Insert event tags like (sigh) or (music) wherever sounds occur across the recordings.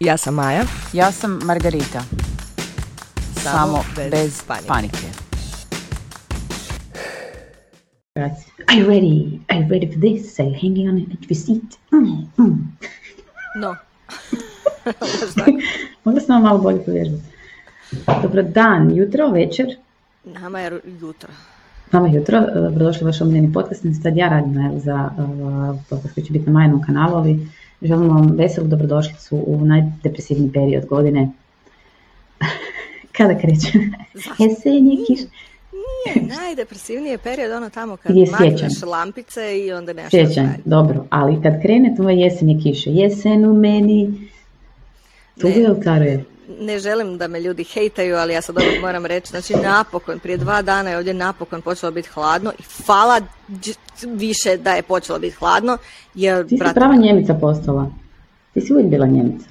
Ja sam Maja. Ja sam Margarita. Samo, bez, panike. Are you ready? Are you ready for this? Are you hanging on at your seat? Mm, mm. No. Mogla sam vam malo bolje povježbati. Dobro dan, jutro, večer. Nama je jutro. Vama jutro, e, dobrodošli u vaš omiljeni podcast. Sad ja radim za uh, podcast koji će biti na majnom kanalu, ali želim vam veselu dobrodošlicu u najdepresivniji period godine. (laughs) Kada kreće? Jesen je kiš. (laughs) Nije, najdepresivniji je period ono tamo kad Je makneš lampice i onda nešto Sjećanj, traje. dobro, ali kad krene tvoje jesen je kiše, jesen u meni, tu Ne. je. Ne želim da me ljudi hejtaju, ali ja sad ovo moram reći. Znači, napokon, prije dva dana je ovdje napokon počelo biti hladno i hvala dž- više da je počelo biti hladno, jer, Ti si brate, prava njemica postala. Ti si uvijek bila njemica.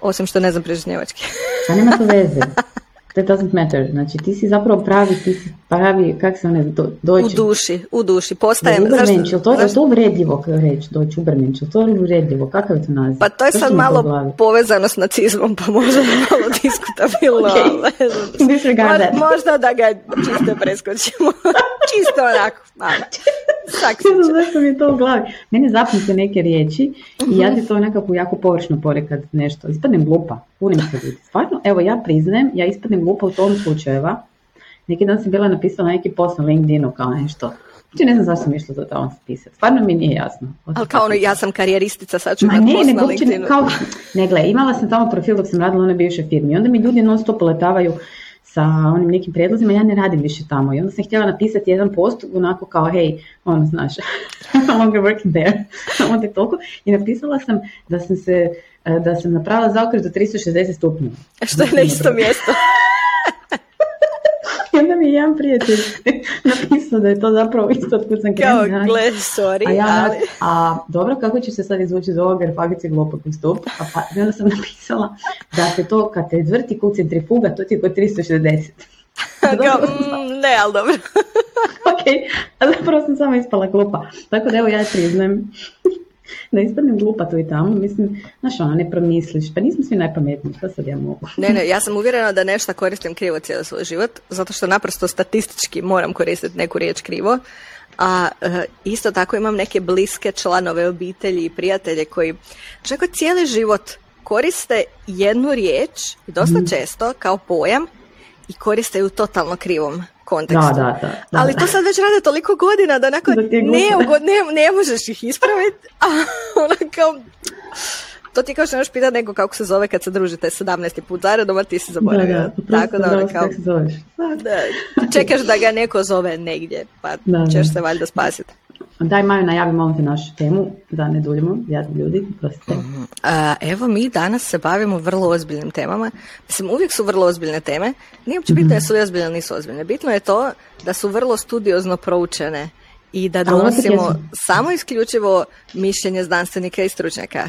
osim što ne znam pričati njemački. A nema to veze. (laughs) That doesn't matter. Znači ti si zapravo pravi, ti si pravi, kak se one, do, U doći. duši, u duši. Postajem, Ubermenč, to, zašto- to uvredljivo reći, doći Ubermenč, to uvredljivo, kakav je to naziv? Pa to je sad u malo povezano s nacizmom, pa možda je malo (laughs) diskutabilno. Ok. ali- Disregard Mo-. Možda da ga čisto preskočimo. (laughs) čisto onako, malo. Ne zašto mi je to u glavi. Mene zapnite neke riječi i ja ti to nekako jako površno ponekad nešto. Ispadnem glupa, punim se ljudi. Stvarno, evo ja priznajem, ja ispadnem glupa u tom slučajeva. Neki dan sam bila napisala neki post na LinkedInu kao nešto. Znači ne znam zašto sam išla to tamo pisati. Stvarno mi nije jasno. Ali kao ono, ja sam karijeristica, sad ću Ma ne, na LinkedInu. kao, ne gle, imala sam tamo profil dok sam radila u onoj bivšoj firmi. I onda mi ljudi non stop letavaju sa onim nekim prijedlozima, ja ne radim više tamo. I onda sam htjela napisati jedan post, onako kao, hej, ono, znaš, I'm (laughs) no longer working there, (laughs) samo tek toliko. I napisala sam da sam se, e, da sam napravila zaokret do 360 stupnjeva. Što je na isto mjesto. (laughs) Onda mi je jedan prijatelj (laughs) napisao da je to zapravo isto od kud sam Kao, krenula. gle, sorry, A ja, ali... a dobro, kako će se sad izvući iz ovoga jer je glupo stup. A pa, onda sam napisala da se to, kad te izvrti kod centrifuga, to ti je oko 360. (laughs) Kao, mm, ne, ali dobro. (laughs) ok, a zapravo sam sama ispala glupa. Tako da evo ja priznajem (laughs) da ispadnem glupa tu i tamo. Mislim, znaš ono, ne promisliš. Pa nismo svi najpametniji, šta sad ja mogu? Ne, ne, ja sam (laughs) uvjerena da nešto koristim krivo cijeli svoj život, zato što naprosto statistički moram koristiti neku riječ krivo. A e, isto tako imam neke bliske članove obitelji i prijatelje koji čak cijeli život koriste jednu riječ dosta Mhm. često kao pojam i koriste ju totalno krivom kontekstu. Da, da, da, da. Ali to sad već rade toliko godina da onako neugodno, ne, ne možeš ih ispraviti, a kao... To ti kao što možeš pitati neko kako se zove kad se družite 17. put zaredom, a ti si Da, zaboravio. da, Tako da, ono kao, se zoveš. da, čekaš da ga neko zove negdje, pa Da, da. ćeš se valjda spasiti. Daj Maju, najavi molim te našu temu, da ne duljimo, jadni ljudi, prostite. A, evo mi danas se bavimo vrlo ozbiljnim temama. Mislim, uvijek su vrlo ozbiljne teme. Nije uopće bitno jesu li ozbiljne nisu ozbiljne. Bitno je to da su vrlo studiozno proučene i da donosimo samo isključivo mišljenje znanstvenika i stručnjaka.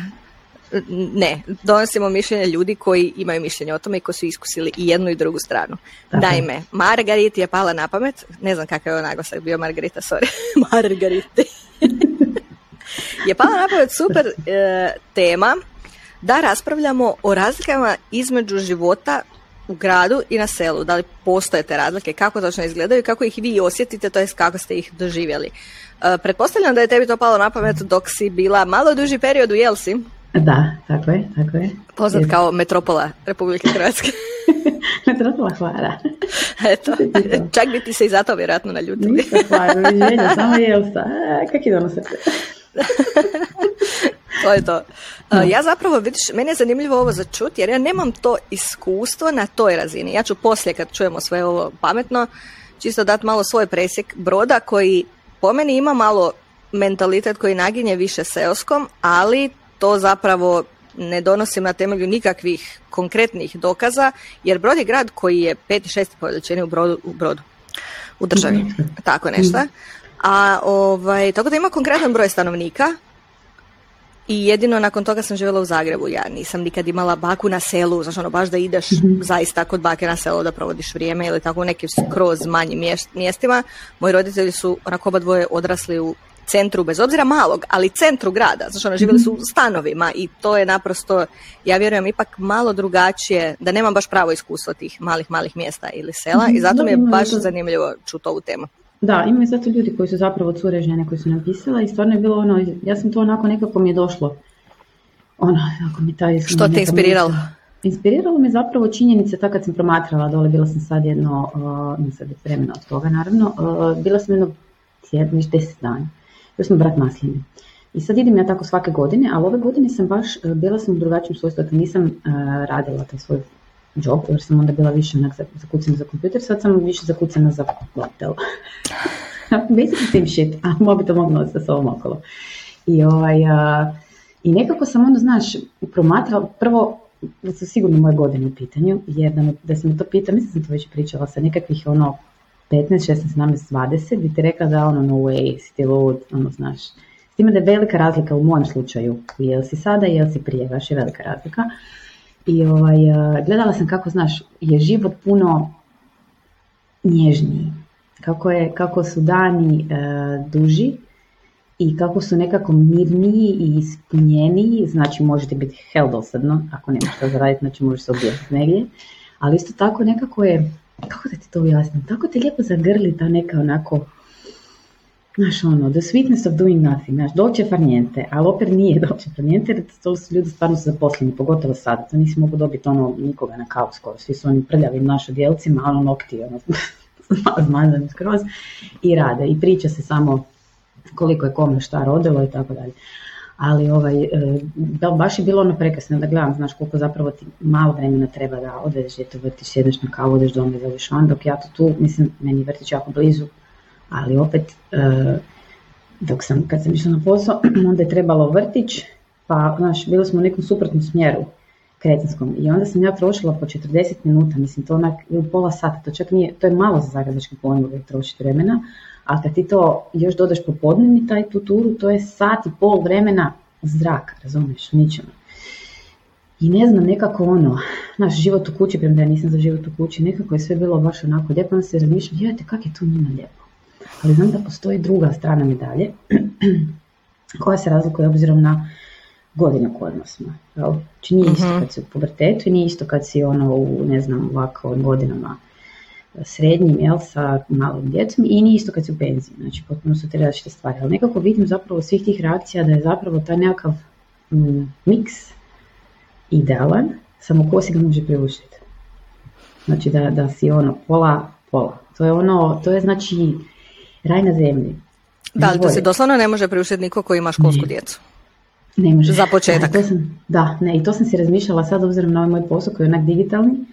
Ne, donosimo mišljenje ljudi koji imaju mišljenje o tome i koji su iskusili i jednu i drugu stranu. Tako. Naime, Margariti je pala na pamet, ne znam kakav je naglasak bio Margarita, sorry, (laughs) Margariti. (laughs) je pala na pamet super e, tema da raspravljamo o razlikama između života u gradu i na selu. Da li postoje te razlike, kako točno izgledaju i kako ih vi osjetite, to jest kako ste ih doživjeli. E, pretpostavljam da je tebi to palo na pamet dok si bila malo duži period u Jelsi, Da, tako je, tako je. poznat kao metropola Republike Hrvatske. (laughs) Metropla hvala. Eto, čak bi ti se i zato vjerojatno naljutili. Hvala, doviđenja, samo Jelsa. Kak je dono srce? (laughs) To je to. Uh, Ja zapravo, vidiš, meni je zanimljivo ovo za čut, jer ja nemam to iskustvo na toj razini. Ja ću poslije, kad čujemo sve ovo pametno, čisto dati malo svoj presjek broda koji po meni ima malo mentalitet koji naginje više seoskom, ali to zapravo ne donosim na temelju nikakvih konkretnih dokaza, jer Brod je grad koji je peti, šesti po veličini u brodu, u brodu, u državi, tako nešto. A ovaj, tako da ima konkretan broj stanovnika, i jedino nakon toga sam živjela u Zagrebu. Ja nisam nikad imala baku na selu, znači ono baš da ideš zaista kod bake na selo da provodiš vrijeme ili tako u nekim skroz manjim mjestima. Moji roditelji su onako oba dvoje odrasli u centru, bez obzira malog, ali centru grada. Znači, ono, živjeli su u stanovima i to je naprosto, ja vjerujem, ipak malo drugačije, da nemam baš pravo iskustvo tih malih, malih mjesta ili sela i zato mi je baš zanimljivo čuti ovu temu. Da, ima zato ljudi koji su zapravo cure žene koji su napisala i stvarno je bilo ono, ja sam to onako nekako mi je došlo. Ono, ako mi taj... Što te inspiriralo? Inspiriralo me zapravo činjenice, tako kad sam promatrala dole, bila sam sad jedno, uh, nisam sad vremena od toga naravno, uh, bila sam jedno tjedno, deset dana, još sam brat masline. I sad idem ja tako svake godine, ali ove godine sam baš, uh, bila sam u drugačijem svojstvu, dakle nisam uh, radila taj svoj job, jer sam onda bila više onak zakucana za kompjuter, sad sam više zakucana za mobitel. Basically (laughs) same shit, a mobitel mogu nositi sa sobom okolo. I, ovaj, uh, I nekako sam onda, znaš, promatrala, prvo da su sigurno moje godine u pitanju, jer da, me, da sam me to pitao, mislim sam to već pričala sa nekakvih ono 15, 16, 17, 20, bi ti rekla da ono no way, si lud, ono znaš. S time da je velika razlika u mojem slučaju, jel si sada jel si prije, baš je velika razlika. I ovaj, gledala sam kako, znaš, je život puno nježniji, kako, je, kako su dani e, duži, i kako su nekako mirniji i ispunjeniji, znači možete biti hell dosadno, ako nema što zaraditi, znači možeš se objesiti negdje, ali isto tako nekako je, kako da ti to ujasnim, tako te lijepo zagrli ta neka onako, znaš ono, the sweetness of doing nothing, znaš, dolce farnijente, ali opet nije (laughs) dolce farnijente, jer to su ljudi stvarno su zaposleni, pogotovo sad, to nisi mogu dobiti ono nikoga na kavu skoro, svi su oni prljavim našo djelcima, ono nokti, ono, (laughs) zmazani skroz, i rade, i priča se samo koliko je kome šta rodilo i tako dalje. Ali ovaj, e, da, baš je bilo ono prekasno da gledam, znaš koliko zapravo ti malo vremena treba da odvedeš djete u vrtić, sjedneš na kavu, odeš doma i zoveš van, dok ja to tu, mislim, meni vrtić jako blizu, ali opet, e, dok sam, kad sam išla na posao, (clears throat) onda je trebalo vrtić, pa, znaš, bili smo u nekom suprotnom smjeru, kretinskom. I onda sam ja trošila po 40 minuta, mislim to onak pola sata, to čak nije, to je malo za zagrebački pojam trošiti vremena, a kad ti to još dodaš popodnevni taj tuturu, to je sat i pol vremena zraka, razumiješ, ničemu. I ne znam, nekako ono, naš život u kući, premda ja nisam za život u kući, nekako je sve bilo baš onako lijepo, onda se razmišljam, jevate, kak je tu njima lijepo. Ali znam da postoji druga strana medalje, (clears throat) koja se razlikuje obzirom na godine u kojima smo. Znači nije isto mhm. kad si u pubertetu i nije isto kad si ono u, ne znam, ovako godinama srednjim, jel, sa malom djecom i nije isto kad si u penziji, znači potpuno su te različite stvari, ali nekako vidim zapravo svih tih reakcija da je zapravo taj nekakav mm, miks idealan, samo ko si ga može priuštiti. Znači da, da si ono pola, pola. To je ono, to je znači raj na zemlji. Da, ali to se doslovno ne može priuštiti niko koji ima školsku djecu. Ne može. Za početak. Sam, da, ne, i to sam si razmišljala sad obzirom na ovaj moj posao koji je onak digitalni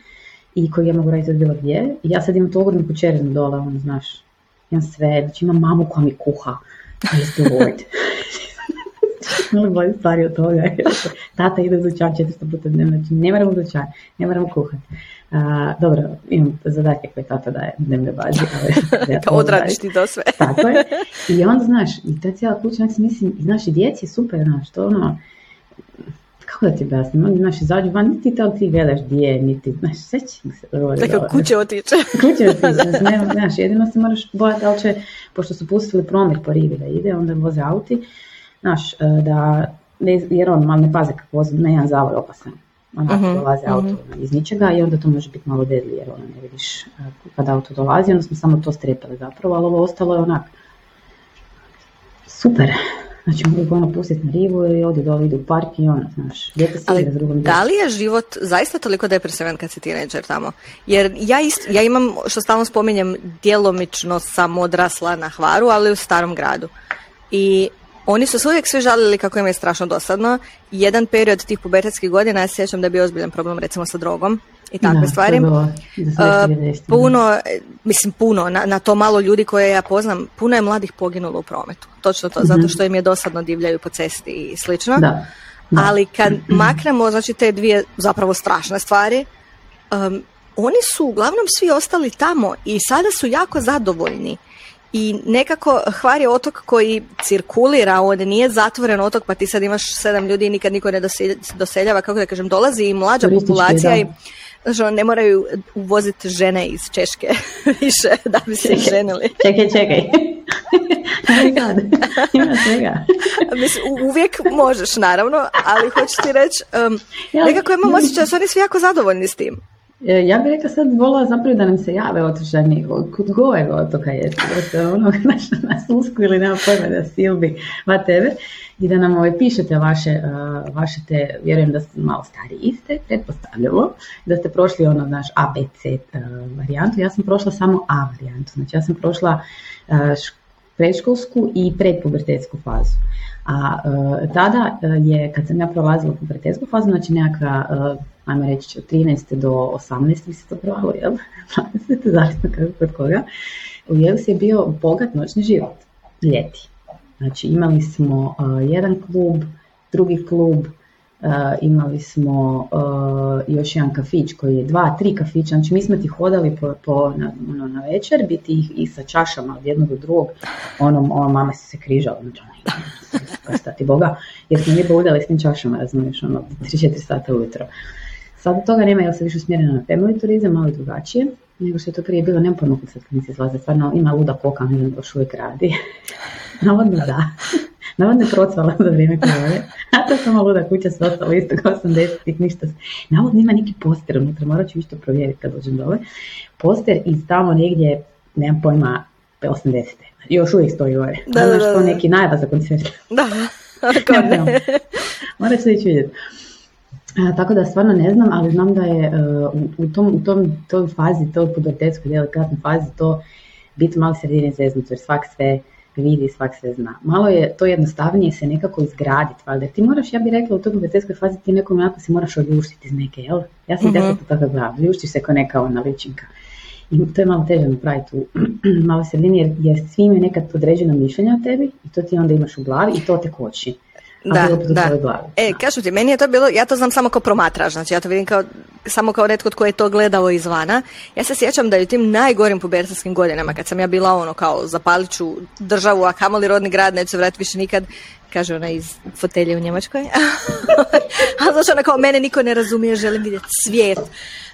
i koji ja mogu raditi od bilo gdje. I ja sad imam to ogromnu počerinu dole, ono, znaš, imam sve, znači imam mamu koja mi kuha, praise the Lord. (laughs) Malo bolje stvari od toga. (laughs) Tata ide za čar 400 puta dnevno, znači ne moramo za čar, ne moramo kuhati. Uh, dobro, imam zadatke koje tata daje dnevne bazi. (laughs) Ali, ja to odradiš ti to sve. Tako je. I onda, znaš, i ta cijela kuća, znači, mislim, i znaš, i djeci je super, znaš, to ono, kako da ti objasnim, oni naši izađu van, niti to ti gledaš gdje, niti, znaš, sve će se dovoljiti. Dakle, kuće otiče. (laughs) kuće (laughs) otiče, znaš, jedino se moraš bojati da li će, pošto su pustili promjer po rivi da ide, onda voze auti, znaš, e, da, jer on malo ne paze kako voze, ne jedan zavoj opasan. Onako uh-huh, dolaze uh-huh. auto iz ničega i onda to može biti malo deadly jer ono ne vidiš e, kada auto dolazi, onda smo samo to strepali zapravo, ali ovo ostalo je onak super. Znači mogu ono pustiti na rivu i odi dole, ide u park i ono, znaš, djete Ali da li je život zaista toliko depresivan kad si tineđer tamo? Jer ja, ist, ja imam, što stalno spominjem, djelomično sam odrasla na Hvaru, ali u starom gradu. I oni su se uvijek svi žalili kako im je strašno dosadno. Jedan period tih pubertetskih godina, ja sjećam da je bio ozbiljan problem recimo sa drogom i takve da, stvari. Uh, puno, mislim puno, na, na to malo ljudi koje ja poznam, puno je mladih poginulo u prometu. Točno to, zato mhm. što im je dosadno divljaju po cesti i slično. Da, Ali kad maknemo znači, te dvije zapravo strašne stvari, um, oni su uglavnom svi ostali tamo i sada su jako zadovoljni. I nekako Hvar je otok koji cirkulira, on nije zatvoren otok pa ti sad imaš sedam ljudi i nikad niko ne doseljava, kako da kažem, dolazi i mlađa populacija i Znači, ne moraju uvoziti žene iz Češke (laughs) više da bi se ženili. (laughs) čekaj, čekaj. (laughs) Ima svega. Mislim, uvijek možeš, naravno, ali hoću ti reći, um, nekako imam osjećaj da su oni svi jako zadovoljni s tim. E, ja bih rekla sad volila zapravo da nam se jave otočani kod gojeg otoka je, ono (laughs) naš, nas ili nema pojma da silbi tebe i da nam ovaj, pišete vaše, uh, vaše te, vjerujem da ste malo stariji ste, pretpostavljamo, da ste prošli ono naš ABC uh, varijantu, ja sam prošla samo A varijantu, znači ja sam prošla predškolsku i predpubertetsku fazu. A tada je, kad sam ja prolazila pubertetsku fazu, znači nekakva ajmo reći od 13. do 18. bi se to pravilo, jel? (laughs) 20. zavisno kako kod koga. U Jelsi je bio bogat noćni život, ljeti. Znači imali smo jedan klub, drugi klub, imali smo još jedan kafić koji je dva, tri kafića, znači mi smo ti hodali po, po na, ono, večer, biti i, i sa čašama od jednog do drugog, ono, ono mama se se križala, znači ono, šta ti boga, jer smo mi budali s tim čašama, razumiješ, ono, 3-4 sata ujutro. Sad toga nema, jer se više usmjerena na family turizam, malo drugačije, nego što je to prije bilo, nema pojma kod sad se izlaze, stvarno ima luda koka, ne znam, još uvijek radi. (laughs) Navodno da. Navodno je procvala za vrijeme korone, a to samo luda kuća sve ostalo isto kao 80-ih, ništa. Navodno ima neki poster unutra, morat ću išto provjeriti kad dođem dole. Poster iz tamo negdje, nemam pojma, 80. Još uvijek stoji gore. Da, da, da, neki najava za koncert. Da, (laughs) ako (laughs) ne. Morat ću ići vidjeti tako da stvarno ne znam, ali znam da je uh, u, tom, u tom, toj fazi, toj pubertetskoj delikatnoj fazi to biti malo sredine zeznuto jer svak sve vidi, svak sve zna. Malo je to jednostavnije se nekako izgraditi, valjda. Ti moraš, ja bih rekla, u toj pubertetskoj fazi ti nekom jako se moraš odljuštiti iz neke, jel? Ja sam mm-hmm. tako gledam, ljuštiš se kao neka ona ličinka. I to je malo teže napraviti u (clears throat) malo sredini jer, jer svi imaju nekad podređena mišljenja o tebi i to ti onda imaš u glavi i to te koči da, da. E, kažu ti, meni je to bilo, ja to znam samo kao promatrač, znači ja to vidim kao, samo kao netko tko je to gledao izvana. Ja se sjećam da je u tim najgorim pubertarskim godinama, kad sam ja bila ono kao zapalit ću državu, a kamoli rodni grad, neću se vratiti više nikad, kaže ona iz fotelje u Njemačkoj. (laughs) a znači ona kao, mene niko ne razumije, želim vidjeti svijet.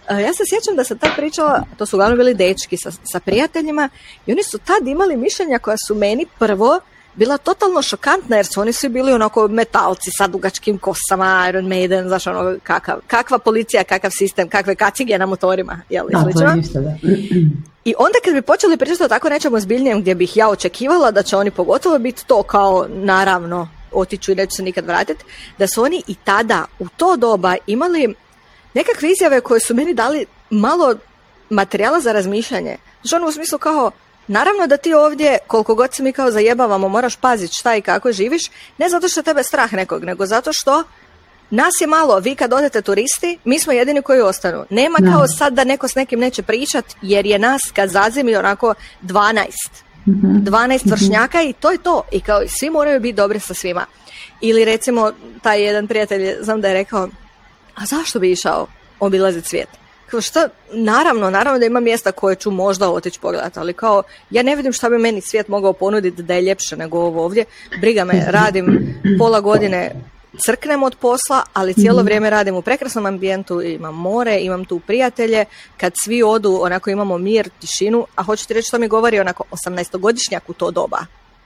E, ja se sjećam da sam tad pričala, to su uglavnom bili dečki sa, sa prijateljima i oni su tad imali mišljenja koja su meni prvo bila totalno šokantna jer su oni svi bili onako metalci sa dugačkim kosama, Iron Maiden, znaš ono, kakav, kakva policija, kakav sistem, kakve kacige na motorima, jel, da, slično. da. I onda kad bi počeli pričati o tako nečemu zbiljnijem gdje bih ja očekivala da će oni pogotovo biti to kao naravno otiću i neću se nikad vratiti, da su oni i tada u to doba imali nekakve izjave koje su meni dali malo materijala za razmišljanje. Znači ono u smislu kao, Naravno da ti ovdje, koliko god se mi kao zajebavamo, moraš paziti šta i kako živiš, ne zato što tebe strah nekog, nego zato što nas je malo, vi kad odete turisti, mi smo jedini koji ostanu. Nema kao sad da neko s nekim neće pričat, jer je nas kad zazimi onako 12. Mm-hmm. 12 vršnjaka i to je to. I kao svi moraju biti dobri sa svima. Ili recimo, taj jedan prijatelj, znam da je rekao, a zašto bi išao obilaziti svijet? Kao šta, naravno, naravno da ima mjesta koje ću možda otići pogledati, ali kao ja ne vidim šta bi meni svijet mogao ponuditi da je ljepše nego ovo ovdje. Briga me, radim pola godine crknem od posla, ali cijelo mhm. vrijeme radim u prekrasnom ambijentu, imam more, imam tu prijatelje, kad svi odu, onako imamo mir, tišinu, a hoćete reći što mi govori onako 18-godišnjak u to doba.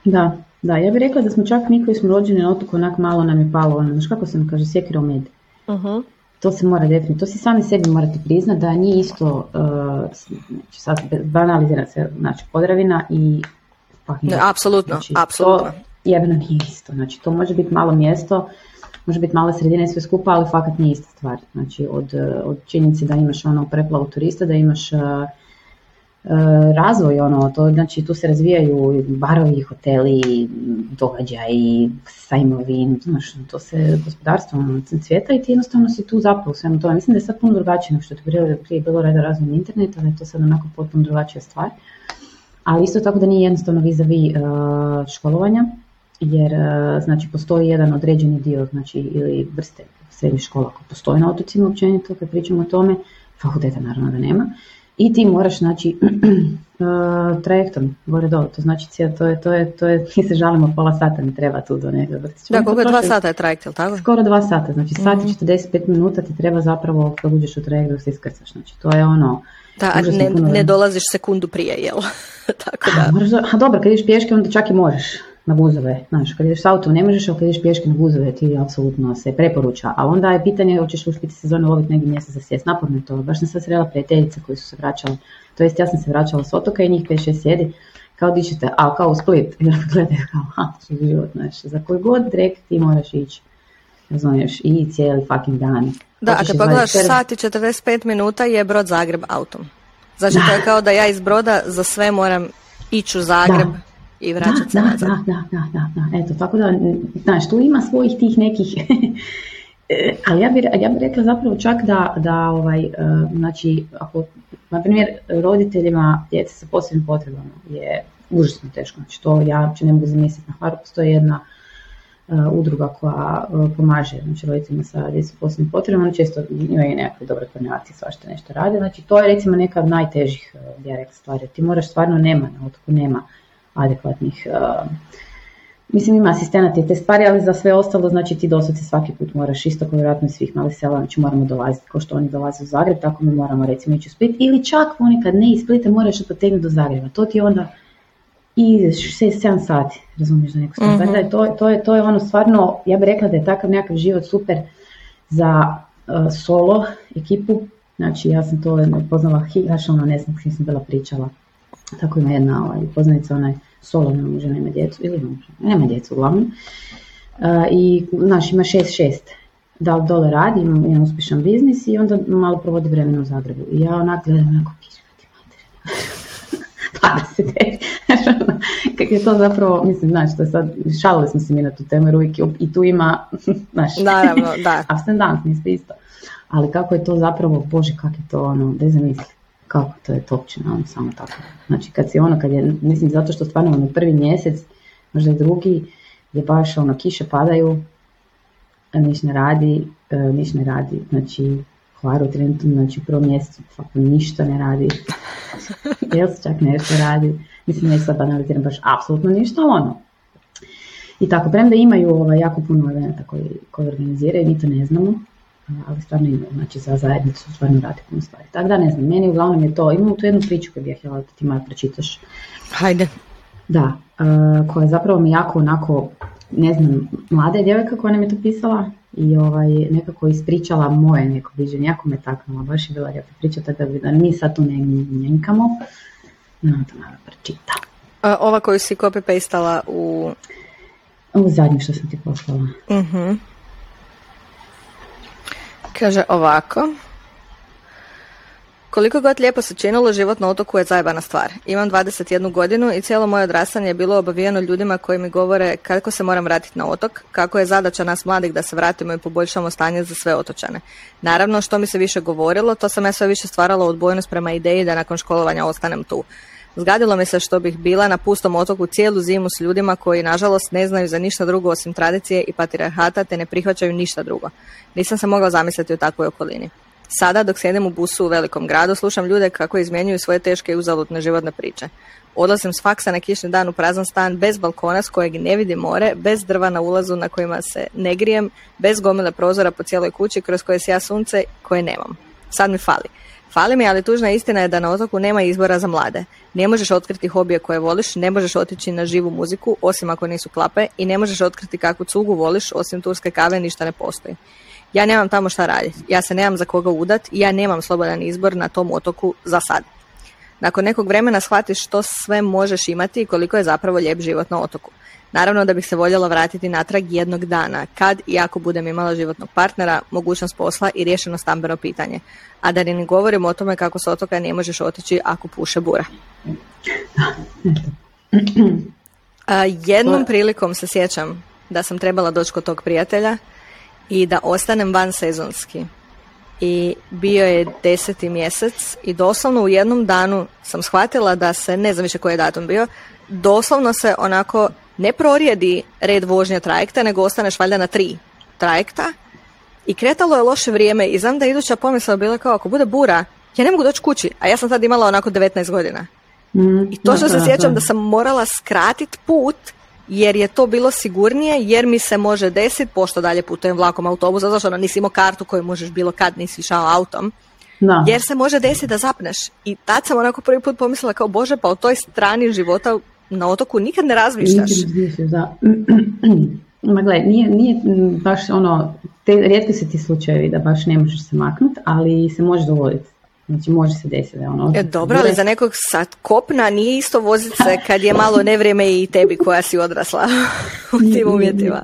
Da, da, ja bih rekla da smo čak mi koji smo rođeni na otoku onak malo nam je palo, ono, znaš kako se mi kaže, sjekira u med. uh to se mora definitivno, to si sami sebi morate priznati da nije isto, uh, znači sad banalizira se, znači Podravina i ne, apsolutno, znači, apsolutno. To jebeno nije isto, znači to može biti malo mjesto, može biti mala sredina i sve skupa, ali fakat nije ista stvar. Znači od, od činjenice da imaš ono preplavu turista, da imaš uh, razvoj, ono, to, znači tu se razvijaju barovi, hoteli, događaji, sajmovi, znaš, to se gospodarstvo cvijeta i ti jednostavno si tu zapravo svemu to. Mislim da je sad puno drugačije nego što je prije, prije bilo reda razvoj interneta, da je to sad onako potpuno drugačija stvar. Ali isto tako da nije jednostavno vizavi uh, školovanja, jer uh, znači postoji jedan određeni dio, znači ili vrste srednjih škola koje postoji na otocima općenito, kad pričamo o tome, fakulteta naravno da nema, i ti moraš znači uh, (clears throat) trajektom gore dole, to znači to je, to je, to je, mi se žalimo pola sata mi treba tu do nekog vrtića. Da, koliko je dva sata je trajekt, jel tako? Skoro dva sata, znači sat i 45 mhm. minuta ti treba zapravo kad uđeš u trajekt da se iskrcaš, znači to je ono, Da, ne, ne dolaziš sekundu prije, jel? (laughs) Tako da. A, dobro, kad ideš pješke onda čak i možeš na guzove. Znaš, kad ideš s autom ne možeš, ali kad ideš pješke na guzove ti apsolutno se preporuča. A onda je pitanje hoćeš uspjeti sezone loviti negdje mjesto za sjest. Naporno je to. Baš sam sad srela prijateljice koji su se vraćale. To jest ja sam se vraćala s otoka i njih 5-6 sjedi. Kao dišete, a kao u Split. (laughs) I gledaju kao, ha, život, znaš, za koji god drek ti moraš ići. Razumiješ, i cijeli fucking dan. Da, a kad pogledaš sat i 45 minuta je Brod Zagreb autom. Znači to je kao da ja iz Broda za sve moram ići u Zagreb i vraćati se nazad. Da, da, da, da, da, eto, tako da, znaš, tu ima svojih tih nekih, (laughs) ali ja bih ja bi rekla zapravo čak da, da ovaj, e, znači, ako, na primjer, roditeljima djece sa posebnim potrebama je užasno teško, znači to ja uopće ne mogu zamisliti. Na Hvaru, postoji jedna uh, udruga koja pomaže znači, roditeljima sa djecom posebnim potrebama, oni često imaju nekakve dobre koordinacije, svašta nešto rade, znači to je recimo neka od najtežih uh, stvari, ti moraš stvarno nema, na otoku nema adekvatnih Mislim ima asistenata i te stvari, ali za sve ostalo znači ti doslovce svaki put moraš isto kao vjerojatno iz svih malih sela, znači moramo dolaziti kao što oni dolaze u Zagreb, tako mi moramo recimo ići u Split. Ili čak ponekad ne iz Splita moraš potegnuti do Zagreba. To ti onda i 6-7 sati, razumiješ da neko mm to, to, je, to je ono stvarno, ja bih rekla da je takav nekakav život super za uh, solo ekipu, znači ja sam to poznala, znači ono ne znam što sam bila pričala, tako ima jedna ovaj, poznanica, onaj solo ne može, nema djecu, ili može, nema djecu uglavnom, uh, i znaš ima 6-6, da dole radi, ima jedan uspješan biznis i onda malo provodi vremena u Zagrebu. I ja onak gledam, onako, ti se Kako je to zapravo, mislim, znaš, to je sad, šalili smo se mi na tu temu, jer uvijek i tu ima, (laughs) znaš, Naravno, da. (laughs) dance, niste isto. Ali kako je to zapravo, bože, kako je to, ono, da zamisli, kako to je topčina, ono, samo tako. Znači, kad si ono, kad je, mislim, zato što stvarno ono, prvi mjesec, možda i drugi, je baš ono, kiše padaju, niš ne radi, e, niš ne radi, znači, Hvaru trenutno, znači u prvom mjesecu ništa ne radi, (laughs) jel se čak nešto radi, Mislim, ne sad banaliziram baš apsolutno ništa, ali ono. I tako, premda imaju ovaj, jako puno eventa koji, koji organiziraju, mi to ne znamo, ali stvarno imaju, znači za zajednicu stvarno radi puno stvari. Tako da ne znam, meni uglavnom je to, imamo tu jednu priču koju bih htjela da ti malo pročitaš. Hajde. Da, koja je zapravo mi jako onako, ne znam, mlada je djevojka koja nam je to pisala i ovaj, nekako ispričala moje neko viđenje, jako me taknula, baš je bila lijepa priča, tako da mi sad tu ne njenkamo. No, to malo pročita. A, ova koju si copy pastala u... U zadnju što sam ti poslala. uh Kaže ovako. Koliko god lijepo se činilo, život na otoku je zajebana stvar. Imam 21 godinu i cijelo moje odrastanje je bilo obavijeno ljudima koji mi govore kako se moram vratiti na otok, kako je zadaća nas mladih da se vratimo i poboljšamo stanje za sve otočane. Naravno, što mi se više govorilo, to sam ja sve više stvarala odbojnost prema ideji da nakon školovanja ostanem tu. Zgadilo mi se što bih bila na pustom otoku cijelu zimu s ljudima koji nažalost ne znaju za ništa drugo osim tradicije i patriarhata te ne prihvaćaju ništa drugo. Nisam se mogla zamisliti u takvoj okolini. Sada, dok sjedem u busu u velikom gradu, slušam ljude kako izmjenjuju svoje teške i uzalutne životne priče. Odlazim s faksa na kišni dan u prazan stan, bez balkona s kojeg ne vidi more, bez drva na ulazu na kojima se ne grijem, bez gomile prozora po cijeloj kući kroz koje sija sunce koje nemam. Sad mi fali. Fali mi, ali tužna istina je da na otoku nema izbora za mlade. Ne možeš otkriti hobije koje voliš, ne možeš otići na živu muziku, osim ako nisu klape, i ne možeš otkriti kakvu cugu voliš, osim turske kave, ništa ne postoji. Ja nemam tamo šta raditi, ja se nemam za koga udat i ja nemam slobodan izbor na tom otoku za sad. Nakon nekog vremena shvatiš što sve možeš imati i koliko je zapravo lijep život na otoku. Naravno da bih se voljela vratiti natrag jednog dana, kad i ako budem imala životnog partnera, mogućnost posla i riješeno stambeno pitanje. A da ne govorimo o tome kako s otoka ne možeš otići ako puše bura. A, jednom prilikom se sjećam da sam trebala doći kod tog prijatelja i da ostanem van sezonski. I bio je deseti mjesec i doslovno u jednom danu sam shvatila da se, ne znam više koji je datum bio, doslovno se onako ne prorijedi red vožnja trajekta, nego ostaneš valjda na tri trajekta. I kretalo je loše vrijeme i znam da je iduća pomisla bila kao ako bude bura, ja ne mogu doći kući, a ja sam tad imala onako 19 godina. Mm, I to što se sjećam da sam morala skratiti put jer je to bilo sigurnije, jer mi se može desiti, pošto dalje putujem vlakom autobusa, zato što ono, nisi imao kartu koju možeš bilo kad nisi išao autom, Da. Jer se može desiti da zapneš. I tad sam onako prvi put pomislila kao, bože, pa o toj strani života na otoku nikad ne razmišljaš. Nikad da. (clears throat) Ma gledaj, nije, nije baš ono, te, rijetko se ti slučajevi da baš ne možeš se maknuti, ali se može dovoditi. Znači može se desiti da ono... E, dobro, ali za nekog sad kopna nije isto voziti se (laughs) kad je malo nevrijeme i tebi koja si odrasla (laughs) u tim uvjetima.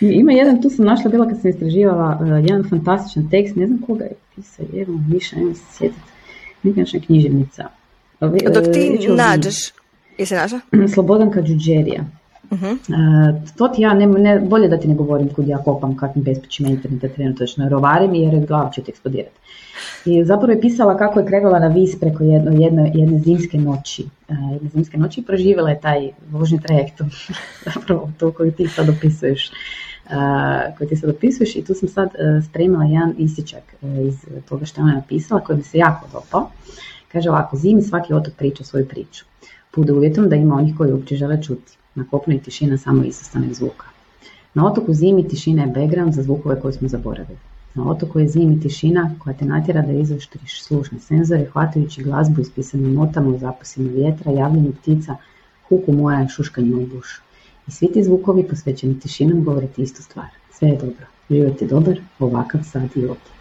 Ima jedan, tu sam našla bila kad sam istraživala uh, jedan fantastičan tekst, ne znam koga je pisao, evo, Miša, ne se sjetiti, neka književnica. Dok ti uh, nađeš, jesi našla? (clears throat) Slobodanka Đuđerija. Uh-huh. Uh, to ti ja, ne, ne, bolje da ti ne govorim kud ja kopam kakvim bespućima interneta trenutačno rovarim jer glava će ti eksplodirati. I zapravo je pisala kako je krenula na vis preko jedno, jedne, jedne zimske noći. Uh, jedne zimske noći i proživjela je taj vožnji trajekt, (laughs) zapravo to koji ti sad opisuješ. Uh, koji ti sad opisuješ i tu sam sad uh, spremila jedan isječak uh, iz toga što ona napisala koji mi se jako dopao. Kaže ovako, zimi svaki otok priča svoju priču. Pod uvjetom da ima onih koji uopće žele čuti. Na kopnu je tišina samo izostanak zvuka. Na otoku zimi tišina je background za zvukove koje smo zaboravili. Na otoku je zimi tišina koja te natjera da izoštriš slušne senzore, hvatajući glazbu ispisanim notama u zapasima vjetra, javljanju ptica, huku moja šuškanju u bušu. I svi ti zvukovi posvećeni tišinom govore ti istu stvar. Sve je dobro. Život je dobar, ovakav sad i ovdje.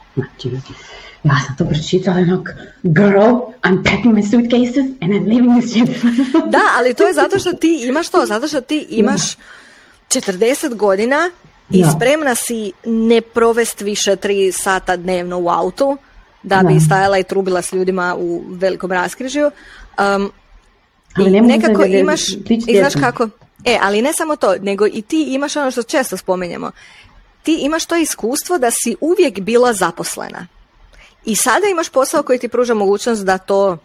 Ja sam to pročitala onak, girl, I'm packing my suitcases and I'm leaving this shit. (laughs) da, ali to je zato što ti imaš to, zato što ti imaš 40 godina i spremna si ne provesti više 3 sata dnevno u autu da bi stajala i trubila s ljudima u velikom raskrižju. Um, i nekako imaš, i znaš kako, e, ali ne samo to, nego i ti imaš ono što često spomenjemo, ti imaš to iskustvo da si uvijek bila zaposlena. I sada imaš posao koji ti pruža mogućnost da to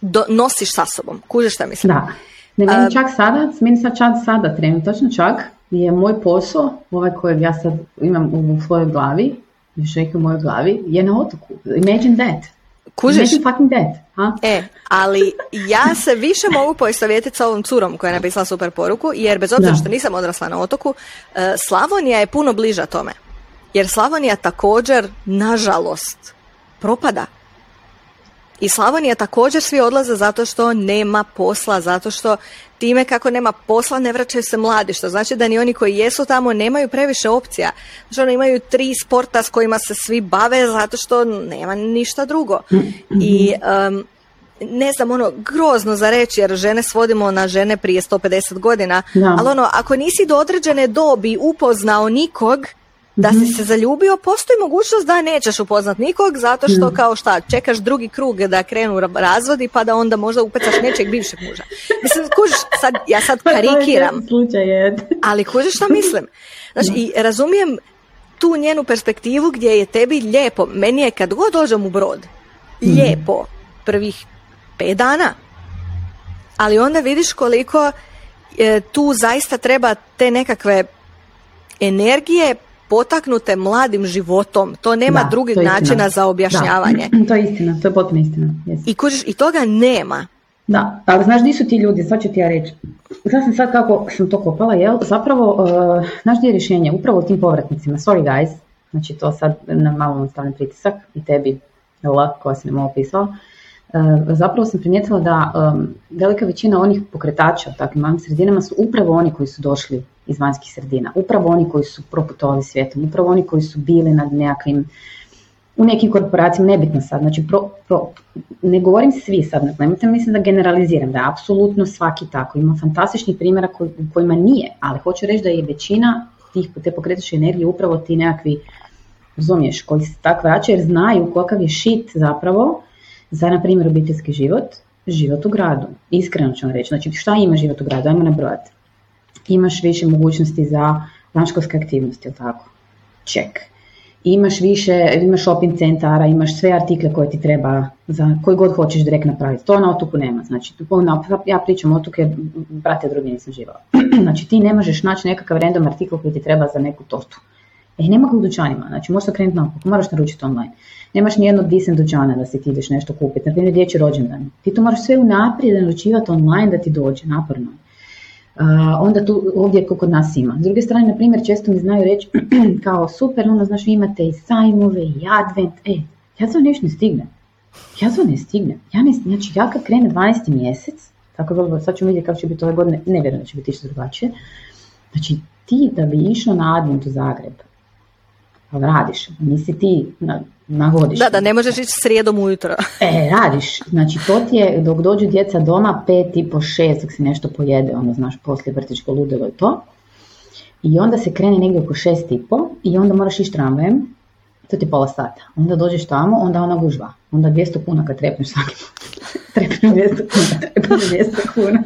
do, nosiš sa sobom. Kužiš šta mislim? Da. Ne, meni čak sada, meni sad čak sada trenutačno čak je moj posao, ovaj kojeg ja sad imam u svojoj glavi, još u mojoj glavi, je na otoku. Imagine that. Kužiš? Fucking that. Ha? E, ali ja se više mogu poistovjetiti sa ovom curom koja je napisala super poruku, jer bez obzira što nisam odrasla na otoku, e, Slavonija je puno bliža tome. Jer Slavonija također, nažalost, propada. I Slavonija također svi odlaze zato što nema posla, zato što time kako nema posla ne vraćaju se mladi, što znači da ni oni koji jesu tamo nemaju previše opcija. Znači ono imaju tri sporta s kojima se svi bave zato što nema ništa drugo. I um, ne znam, ono, grozno za reći, jer žene svodimo na žene prije 150 godina, ali ono, ako nisi do određene dobi upoznao nikog, da si mhm. se zaljubio, postoji mogućnost da nećeš upoznat nikog, zato što kao šta, čekaš drugi krug da krenu razvodi, pa da onda možda upecaš nečeg bivšeg muža. Mislim, kužiš, sad, ja sad (laughs) karikiram, ali kužiš šta mislim. Znači, i razumijem tu njenu perspektivu gdje je tebi lijepo. Meni je kad god dođem u brod, mhm. lijepo prvih pet dana. Ali onda vidiš koliko e, tu zaista treba te nekakve energije potaknute mladim životom. To nema da, drugih načina za objašnjavanje. Da. (clears throat) To je istina, to je potpuno istina. I kužiš, i toga nema. Da, ali znaš di su ti ljudi, sad ću ti ja reći. Sad sam sad kako sam to kopala, jel? Zapravo, uh, znaš gdje je rješenje? Upravo tim povratnicima. Sorry guys, znači to sad na malo stavljam pritisak i tebi, jel, koja si nam ovo pisala. E, zapravo sam primijetila da velika većina onih pokretača u takvim malim sredinama su upravo oni koji su došli iz vanjskih sredina, upravo oni koji su proputovali svijetom, upravo oni koji su bili nad nekakvim u nekim korporacijama, nebitno sad, znači pro, pro, ne govorim svi sad, nemojte mislim da generaliziram, da je apsolutno svaki tako, ima fantastičnih primjera u kojima nije, ali hoću reći da je većina tih, te pokretačke energije upravo ti nekakvi, razumiješ, koji se tako vraćaju jer znaju kakav je shit zapravo, za, na primjer, obiteljski život, život u gradu. Iskreno ću vam reći. Znači, šta ima život u gradu? Ajmo nabrojati. Imaš više mogućnosti za vanškolske aktivnosti, ili tako? Ček. Imaš više, imaš shopping centara, imaš sve artikle koje ti treba, za koji god hoćeš direkt napraviti. To na otoku nema. Znači, ja pričam o otoku jer, brate, drugi nisam živala. (clears throat) znači, ti ne možeš naći nekakav random artikl koji ti treba za neku tortu. E, nema u dućanima, znači možeš krenuti na moraš naručiti online nemaš ni jednog decent dućana da si ti ideš nešto kupiti, na primjer dječji rođendan. Ti to moraš sve unaprijed naručivati online da ti dođe, naporno. Uh, onda tu ovdje kod nas ima. S druge strane, na primjer, često mi znaju reći (clears throat) kao super, ono, znaš, vi imate i sajmove i advent, e, ja to nešto ne stignem. Ja to ne stignem. Ja ne, znači, ja kad krene 12. mjesec, tako da sad ću vidjeti kako će biti ove godine, ne vjerujem da će biti išta drugačije, znači ti da bi išao na advent u Zagreb, radiš, nisi ti na, na Da, da, ne možeš ići srijedom ujutro. (laughs) e, radiš, znači to ti je dok dođu djeca doma, pet i po šest, dok se nešto pojede, ono znaš, poslije vrtičko ludilo i to. I onda se krene negdje oko šest i po i onda moraš ići tramvajem, to ti pola sata. Onda dođeš tamo, onda ona gužva. Onda 200 kuna kad trepneš svaki (laughs) trepneš 200 kuna, trepneš 200 kuna.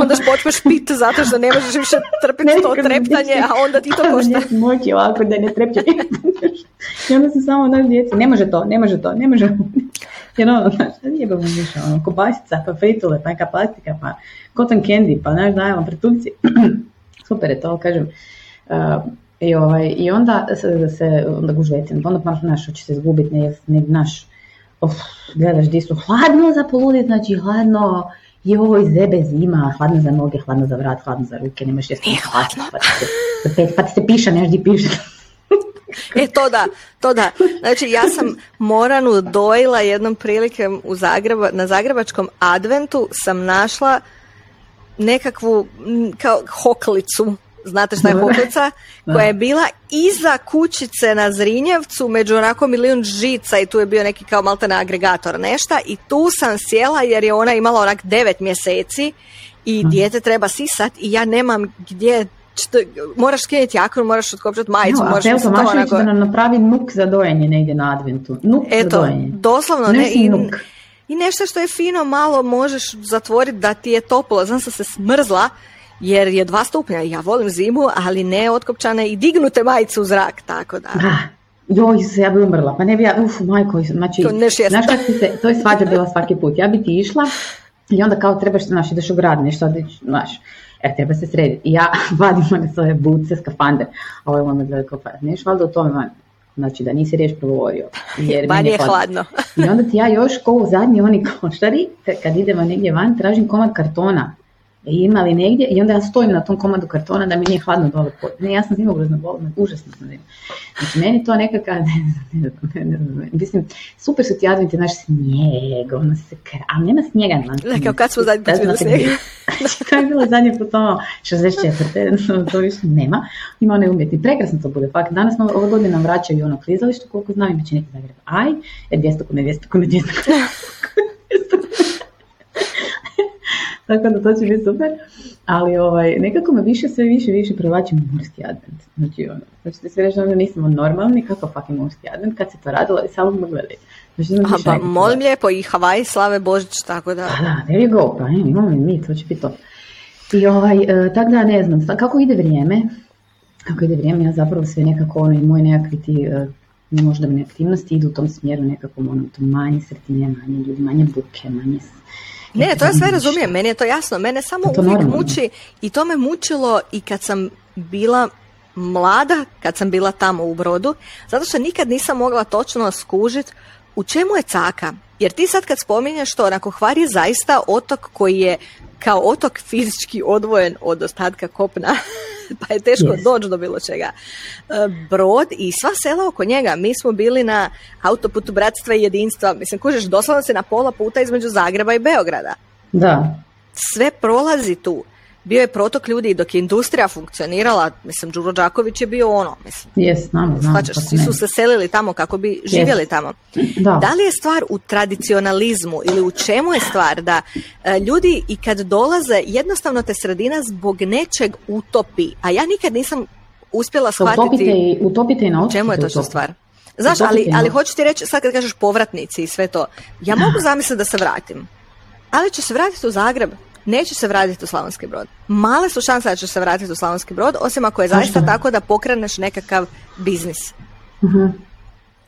onda počneš piti zato što ne možeš više trpiti to treptanje, a onda ti to košta. Moći ovako da ne trepće. I onda se samo onak djeci, ne može to, ne može to, ne može. Jer ono, znaš, jebamo više, ono, kobasica, pa fritule, pa neka plastika, pa cotton candy, pa znaš, dajemo pretukci. (clears throat) Super je to, kažem. Uh, i, ovaj, I onda se, se onda gužvetim, onda pa naš će se izgubiti, ne, ne, naš, of, gledaš di su hladno za poludit, znači hladno, i ovo iz zebe zima, hladno za noge, hladno za vrat, hladno za ruke, nemaš jesti hladno. Pa ti se, pa ti se piše, neš di piše. (laughs) e, to da, to da. Znači, ja sam Moranu dojila jednom prilikom u Zagreba, na Zagrebačkom adventu sam našla nekakvu kao hoklicu znate šta je hoklica, koja je bila iza kućice na Zrinjevcu, među onako milijun žica i tu je bio neki kao maltene agregator nešta i tu sam sjela jer je ona imala onak devet mjeseci i mhm. dijete treba sisat i ja nemam gdje što, moraš skinuti jaknu, moraš otkopčati majicu. Moraš to onako... da nam napravi nuk za dojenje negdje na adventu. Nuk Eto, za dojenje. doslovno ne, i, nuk. i nešto što je fino malo možeš zatvoriti da ti je toplo. Znam sam se smrzla jer je dva stupnja. Ja volim zimu, ali ne otkopčane i dignute majice u zrak, tako da. Da. Joj, se ja bi umrla, pa ne bi ja, uf, majko, znači, to znaš kako se, to je svađa bila svaki put, ja bi ti išla i onda kao trebaš, znaš, ideš u grad, nešto, znaš, e, treba se srediti. I ja (laughs) vadim one svoje buce, skafander, a ovo je ono gleda kao, pa neš valjda o tome van. Znači da nisi riješ progovorio. Jer (laughs) je hladno. I onda ti ja još ko u zadnji oni koštari, kad idemo negdje van, tražim komad kartona imali negdje i onda ja stojim na tom komadu kartona da mi nije hladno dole. Ne, ja sam zimogrozno bolna, užasno sam zima. Znači, meni to nekakav, ne, ne, ne, mislim, super su ti adventi naš snijeg, ono se kra, ali nema snijega na Da, kao kad smo zadnji put vidjeli snijeg. (laughs) to je bilo zadnji put ono 64. (laughs) to više nema. Ima one umjetni, prekrasno to bude. Fakt, danas ove godine nam vraćaju ono klizalište, koliko znam, ima će neki Zagreb. Aj, je 200 kuna, 200 kuna, 200 kuna. (laughs) Tako da to će biti super. Ali ovaj, nekako me više, sve više, više provlačim morski advent. Znači, ono, znači ti se reći da nismo normalni, kako fucking morski advent, kad se to radilo i samo me gledaj. Znači, Aha, pa molim lijepo i Havaj slave Božić, tako da. Pa da, there you go, pa imamo mi, to će biti to. I ovaj, uh, tako da ne znam, kako ide vrijeme, kako ide vrijeme, ja zapravo sve nekako, ono, i moje nekakvi ti, uh, možda mi aktivnosti idu u tom smjeru nekako, ono, to manje sretnije, manje ljudi, manje buke, manje ne, to ja sve razumijem, meni je to jasno. Mene samo uvijek muči i to me mučilo i kad sam bila mlada, kad sam bila tamo u brodu, zato što nikad nisam mogla točno skužiti u čemu je caka. Jer ti sad kad spominješ to, onako Hvar je zaista otok koji je kao otok fizički odvojen od ostatka kopna, (laughs) (laughs) pa je teško doći do bilo čega. E, brod i sva sela oko njega, mi smo bili na autoputu bratstva i jedinstva, mislim, kužeš, doslovno se na pola puta između Zagreba i Beograda. Da. Sve prolazi tu bio je protok ljudi dok je industrija funkcionirala, mislim, Đuro Đaković je bio ono, mislim. Jes, znam, znam. svi su se selili tamo kako bi živjeli tamo. Da. da li je stvar u tradicionalizmu ili u čemu je stvar da e, ljudi i kad dolaze jednostavno te sredina zbog nečeg utopi, a ja nikad nisam uspjela shvatiti utopite, utopite i čemu je to što stvar. Znaš, ali, ali hoću ti reći, sad kad kažeš povratnici i sve to, ja mogu (clears throat) zamisliti da se vratim. Ali ću se vratiti u Zagreb, neće se vratiti u Slavonski brod. Male su šanse da će se vratiti u Slavonski brod, osim ako je zaista tako da pokreneš nekakav biznis. uh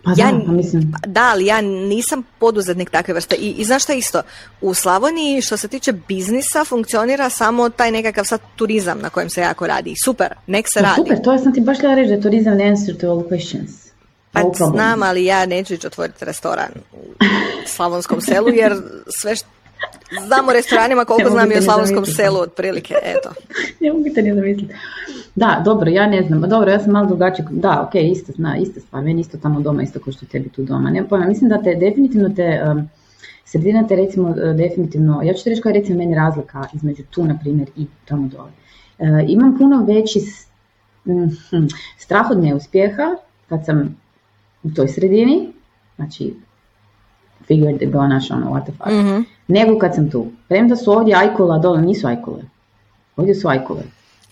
Pa ja, da, pa mislim. da, ali ja nisam poduzetnik takve vrste. I, I znaš šta isto? U Slavoniji što se tiče biznisa funkcionira samo taj nekakav sad turizam na kojem se jako radi. Super, nek se pa radi. Super, to sam ti baš reći da je turizam the answer to all questions. Pa znam, ali ja neću ići otvoriti restoran u (laughs) slavonskom selu jer sve što znam o restoranima koliko znam i o slavonskom selu otprilike, eto. (laughs) ne mogu te ni Da, dobro, ja ne znam, dobro, ja sam malo drugačiji, da, ok, isto, zna, ista stvar, meni isto tamo doma, isto kao što tebi tu doma, ne pojma, mislim da te definitivno te, um, sredina te recimo uh, definitivno, ja ću ti reći koja je recimo meni razlika između tu, na primjer, i tamo dole. Uh, imam puno veći mm, strah od neuspjeha kad sam u toj sredini, znači figured the gonaš, ono, what the fuck, mm-hmm. Nego kad sam tu. Premda su ovdje ajkula, dole nisu ajkule. Ovdje su ajkule.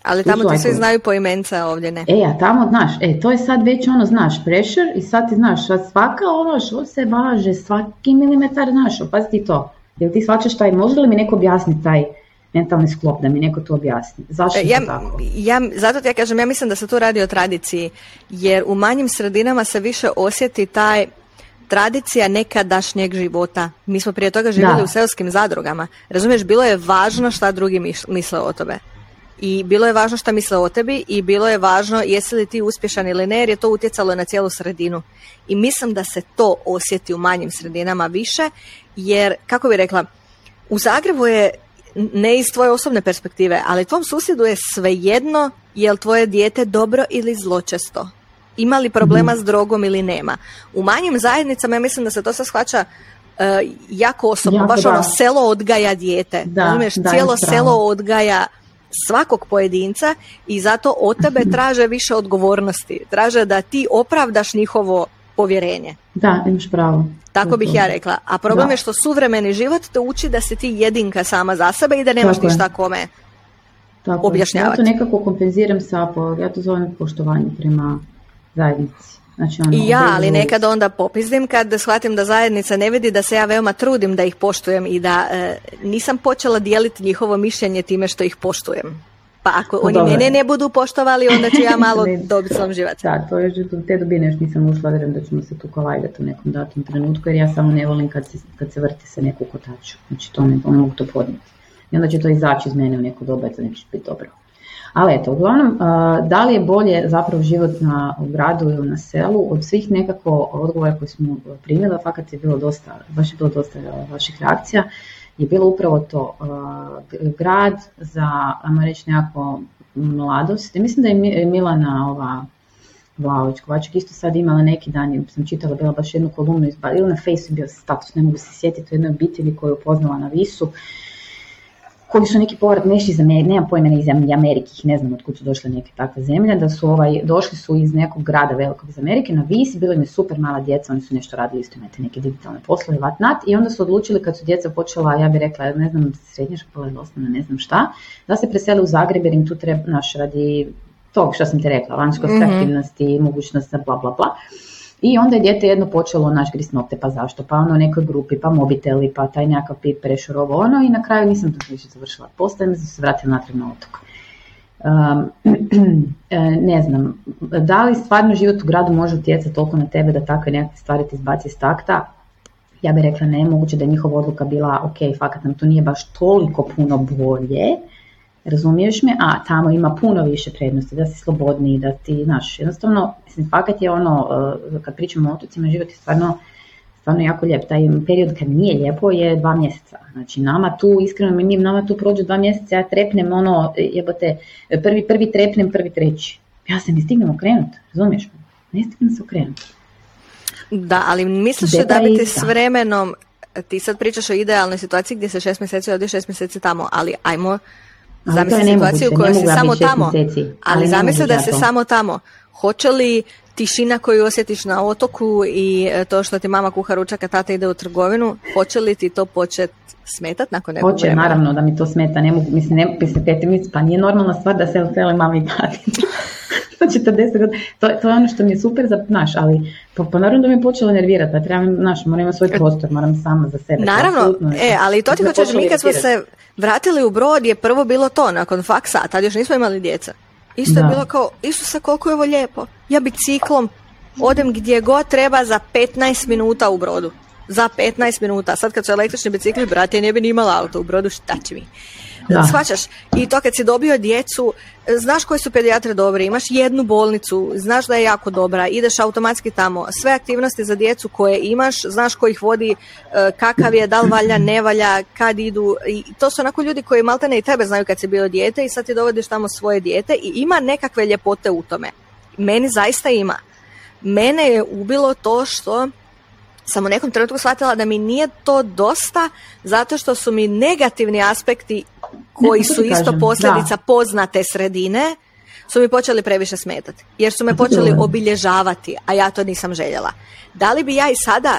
Ali tamo ti svi znaju po imenca, ovdje ne. E, a tamo, znaš, e, to je sad već ono, znaš, pressure i sad ti znaš, svaka ono što se važe, svaki milimetar, znaš, opazi ti to. Jel ti shvaćaš taj, može li mi neko objasniti taj mentalni sklop, da mi neko to objasni? Zašto ja, tako? Ja, zato ti ja kažem, ja mislim da se tu radi o tradiciji, jer u manjim sredinama se više osjeti taj tradicija nekadašnjeg života. Mi smo prije toga živjeli u seoskim zadrugama. Razumiješ, bilo je važno šta drugi misle o tome. I bilo je važno šta misle o tebi i bilo je važno jesi li ti uspješan ili ne jer je to utjecalo na cijelu sredinu. I mislim da se to osjeti u manjim sredinama više jer, kako bi rekla, u Zagrebu je ne iz tvoje osobne perspektive, ali tvom susjedu je svejedno je li tvoje dijete dobro ili zločesto ima li problema s drogom ili nema. U manjim zajednicama ja mislim da se to sve shvaća uh, jako osobno, baš ono selo odgaja dijete. Da, cijelo selo odgaja svakog pojedinca i zato od tebe (clears throat) traže više odgovornosti. Traže da ti opravdaš njihovo povjerenje. Da, imaš pravo. Tako bih ja rekla. A problem je što suvremeni život te uči da si ti jedinka sama za sebe i da nemaš Tako ništa kome Tako objašnjavati. Ja to nekako kompenziram sa, ja to zovem poštovanje prema zajednici. Znači, ono, I ja, ali nekad onda popizdim kad shvatim da zajednica ne vidi da se ja veoma trudim da ih poštujem i da e, nisam počela dijeliti njihovo mišljenje time što ih poštujem. Pa ako pa oni mene ne budu poštovali, onda ću ja (laughs) malo dobiti svom život. Da, to je te dubine još nisam ušla, vjerujem da ćemo se tu kolajgati u nekom datom trenutku, jer ja samo ne volim kad se, kad se vrti sa neku kotaču. Znači to ne, mogu to podnijeti. I onda će to izaći iz mene u neko doba to neće biti dobro. Ali eto, uglavnom, da li je bolje zapravo život na, u gradu ili na selu, od svih nekako odgovora koje smo primjeli, fakat je bilo dosta, baš je bilo dosta vaših reakcija, je bilo upravo to grad za, ajmo reći, nekako mladost. I mislim da je Milana ova Vlaović Kovaček isto sad imala neki dan, sam čitala, bila baš jednu kolumnu, ili na Facebooku bio status, ne mogu se sjetiti u jednoj obitelji koju je upoznala na Visu, koji su neki povrat nešli iz Amerike, nemam pojma iz Amerike, ne znam od kud su došle neke takve zemlje, da su ovaj, došli su iz nekog grada velikog iz Amerike na vis, bilo im je super mala djeca, oni su nešto radili isto imate neke digitalne poslove, vatnat, i onda su odlučili kad su djeca počela, ja bih rekla, ne znam, srednja škola ili osnovna, ne znam šta, da se presele u Zagreb jer im tu treba, naš, radi tog što sam ti rekla, vanjskosti, mm-hmm. aktivnosti, mogućnost bla bla bla. I onda je dijete jedno počelo naš gris nokte, pa zašto, pa ono nekoj grupi, pa mobiteli, pa taj nekakav pip prešurovo ono i na kraju nisam to više završila. Postajem se vratila natrag na otok. (clears throat) ne znam, da li stvarno život u gradu može utjecati toliko na tebe da takve nekakve stvari ti izbaci iz takta? Ja bih rekla ne, moguće da je njihova odluka bila ok, fakat nam to nije baš toliko puno bolje, razumiješ me, a tamo ima puno više prednosti, da si slobodniji, da ti, znaš, jednostavno, mislim, fakat je ono, eh, kad pričamo o otocima, život je stvarno, stvarno jako lijep. Taj period kad nije lijepo je dva mjeseca. Znači nama tu, iskreno mi nama tu prođu dva mjeseca, ja trepnem ono, jebote, prvi, prvi trepnem, prvi treći. Ja se ne stignem okrenut, razumiješ me? Ne stignem se okrenut. Da, ali misliš da bi ti s vremenom, ti sad pričaš o idealnoj situaciji gdje se šest mjeseci ovdje, šest mjeseci tamo, ali ajmo Zamisli situaciju u kojoj si samo tamo, ali, zamisli da si samo tamo. Hoće li tišina koju osjetiš na otoku i e, to što ti mama kuha ručak, a tata ide u trgovinu, hoće li ti to počet smetat nakon nekog Hoće, naravno da mi to smeta, ne mogu, mislim, ne, mislim, pa nije normalna stvar da se vele mami i tati. (laughs) to 40 godina, to, to je ono što mi je super za, naš, ali pa, pa naravno da mi je počelo nervirati, pa trebam, naš, moram imati svoj prostor, moram sama za sebe. Naravno, e, ali to ti hoćeš, mi kad smo se vratili u brod je prvo bilo to, nakon faksa, tad još nismo imali djeca. Isto je bilo kao, Isuse, koliko je ovo lijepo. Ja biciklom odem gdje god treba za 15 minuta u brodu. Za 15 minuta. Sad kad su električni bicikli, brate, ne bi ni imala auto u brodu, šta će mi? Da. Shvaćaš? I to kad si dobio djecu, znaš koji su pedijatre dobri, imaš jednu bolnicu, znaš da je jako dobra, ideš automatski tamo. Sve aktivnosti za djecu koje imaš, znaš ko ih vodi, e, kakav je, da li valja, ne valja, kad idu. I to su onako ljudi koji maltene i tebe znaju kad si bio dijete i sad ti dovodiš tamo svoje dijete i ima nekakve ljepote u tome. Meni zaista ima. Mene je ubilo to što sam u nekom trenutku shvatila da mi nije to dosta zato što su mi negativni aspekti koji su isto posljedica poznate sredine su mi počeli previše smetati jer su me počeli obilježavati, a ja to nisam željela. Da li bi ja i sada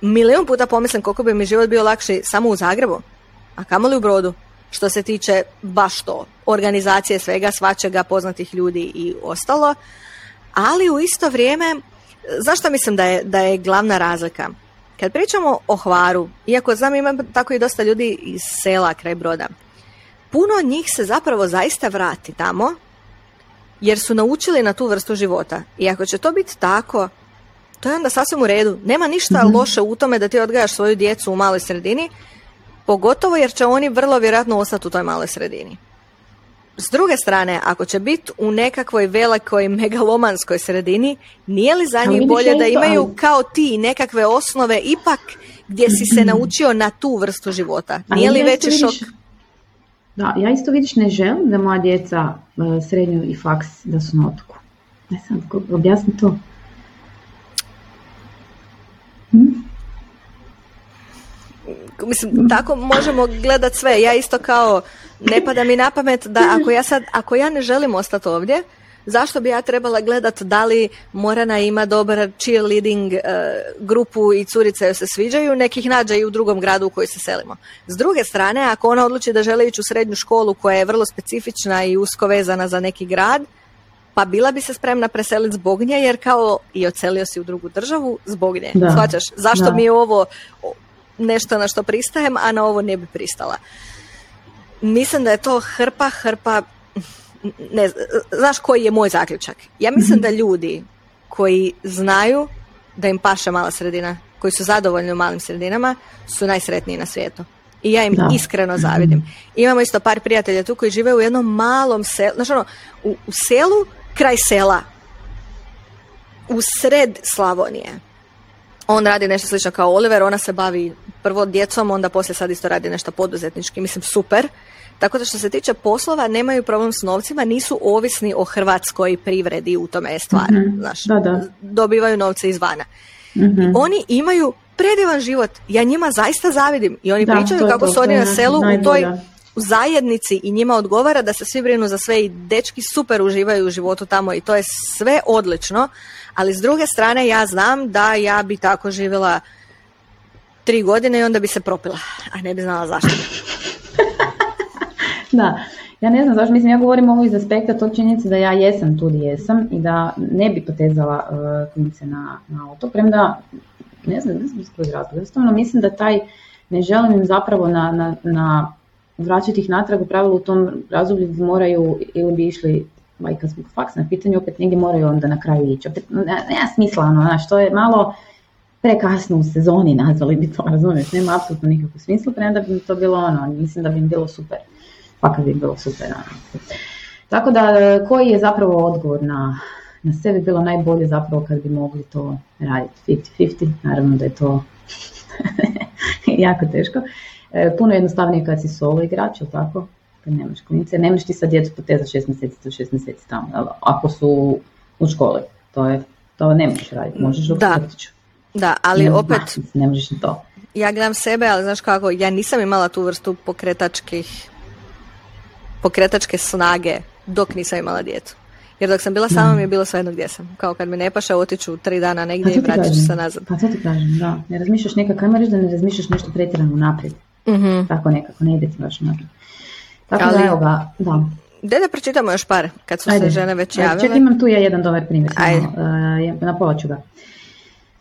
milijun puta pomislim koliko bi mi život bio lakši samo u Zagrebu, a kamoli u Brodu, što se tiče baš to, organizacije svega, svačega, poznatih ljudi i ostalo, ali u isto vrijeme zašto mislim da je, da je glavna razlika? Kad pričamo o Hvaru, iako znam imam tako i dosta ljudi iz sela kraj Broda, puno njih se zapravo zaista vrati tamo jer su naučili na tu vrstu života. I ako će to biti tako, to je onda sasvim u redu. Nema ništa mm loše u tome da ti odgajaš svoju djecu u maloj sredini, pogotovo jer će oni vrlo vjerojatno ostati u toj maloj sredini. S druge strane, ako će biti u nekakvoj velikoj megalomanskoj sredini, nije li za njih bolje da imaju kao ti nekakve osnove ipak gdje si se (clears throat) naučio na tu vrstu života? Nije li veći šok? Da, ja isto vidiš ne želim da moja djeca e, srednju i faks da su na otoku. Ne znam, objasni to. Hm? Mislim, tako možemo gledat sve. Ja isto kao ne pada mi na pamet da ako ja sad, ako ja ne želim ostati ovdje, zašto bi ja trebala gledat da li Morana ima dobar cheerleading uh, grupu i curice joj se sviđaju, nekih nađe i u drugom gradu u koji se selimo. S druge strane, ako ona odluči da želi ići u srednju školu koja je vrlo specifična i usko vezana za neki grad, pa bila bi se spremna preseliti zbog nje, jer kao i ocelio si u drugu državu zbog nje. Shvaćaš? Zašto mi je ovo nešto na što pristajem, a na ovo ne bi pristala? mislim da je to hrpa, hrpa, ne, znaš koji je moj zaključak? Ja mislim mhm. da ljudi koji znaju da im paše mala sredina, koji su zadovoljni u malim sredinama, su najsretniji na svijetu. I ja im iskreno zavidim. Imamo isto par prijatelja tu koji žive u jednom malom selu, znači ono, u, u selu kraj sela, u sred Slavonije. On radi nešto slično kao Oliver, ona se bavi prvo djecom, onda poslije sad isto radi nešto poduzetnički, mislim super. Tako da što se tiče poslova, nemaju problem s novcima, nisu ovisni o hrvatskoj privredi u tome je stvar. mm da, da. Dobivaju novce izvana. mm Oni imaju predivan život. Ja njima zaista zavidim. I oni pričaju kako su oni na selu u toj u zajednici i njima odgovara da se svi brinu za sve i dečki super uživaju u životu tamo i to je sve odlično, ali s druge strane ja znam da ja bi tako živjela tri godine i onda bi se propila, a ne bi znala zašto. (laughs) da, ja ne znam zašto, mislim ja govorim ovo iz aspekta tog činjenice da ja jesam tu gdje jesam i da ne bi potezala uh, na, na otok, premda ne znam, ne znam iz kojeg razloga, jednostavno mislim da taj ne želim im zapravo na, na, na vraćati ih natrag u pravilu u tom razdoblju moraju ili bi išli majka zbog faksa na pitanju, opet negdje moraju onda na kraju ići. Opet, nema smisla, ono, znaš, to je malo prekasno u sezoni nazvali bi to, razumiješ, nema apsolutno nikakvu smisla, premda bi mi to bilo ono, mislim da bi im bilo super, fakat bi bilo super. Ono. Tako da, koji je zapravo odgovor na, na sve bi bilo najbolje zapravo kad bi mogli to raditi 50-50, naravno da je to (laughs) jako teško. E, puno jednostavnije kad si solo igrač, ili tako? Kad nemaš klinice, nemaš ti sad djecu poteza šest mjeseci to šest mjeseci tamo, ako su u školi, to je, to ne možeš raditi, možeš u da. Da, ali ne, opet... Ne možeš to. Ja gledam sebe, ali znaš kako, ja nisam imala tu vrstu pokretačkih pokretačke snage dok nisam imala djecu. Jer dok sam bila sama mi je bilo svejedno gdje sam. Kao kad mi ne paše otiću tri dana negdje pa i vratit ću se nazad. Pa to ti kažem, da. Ne razmišljaš nekako, ajmo reći da ne razmišljaš nešto pretjerano naprijed. Mm Tako nekako, ne ide ti baš naprijed. Tako Ali, da evo ga, da. Da da pročitamo još par, kad su se žene već javile. Čekaj, imam tu ja jedan dobar primjer, Ajde. Uh, na pola ću ga.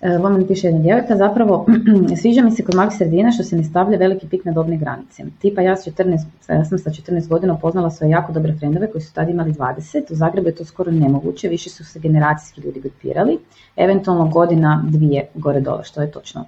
Voman piše jedna djevojka, zapravo (clears throat) sviđa mi se kod malih sredina što se ne stavlja veliki pik na dobne granice. Tipa ja, 14, ja sam sa 14 godina upoznala svoje jako dobre frendove koji su tada imali 20, u Zagrebu je to skoro nemoguće, više su se generacijski ljudi grupirali, eventualno godina dvije gore dole, što je točno.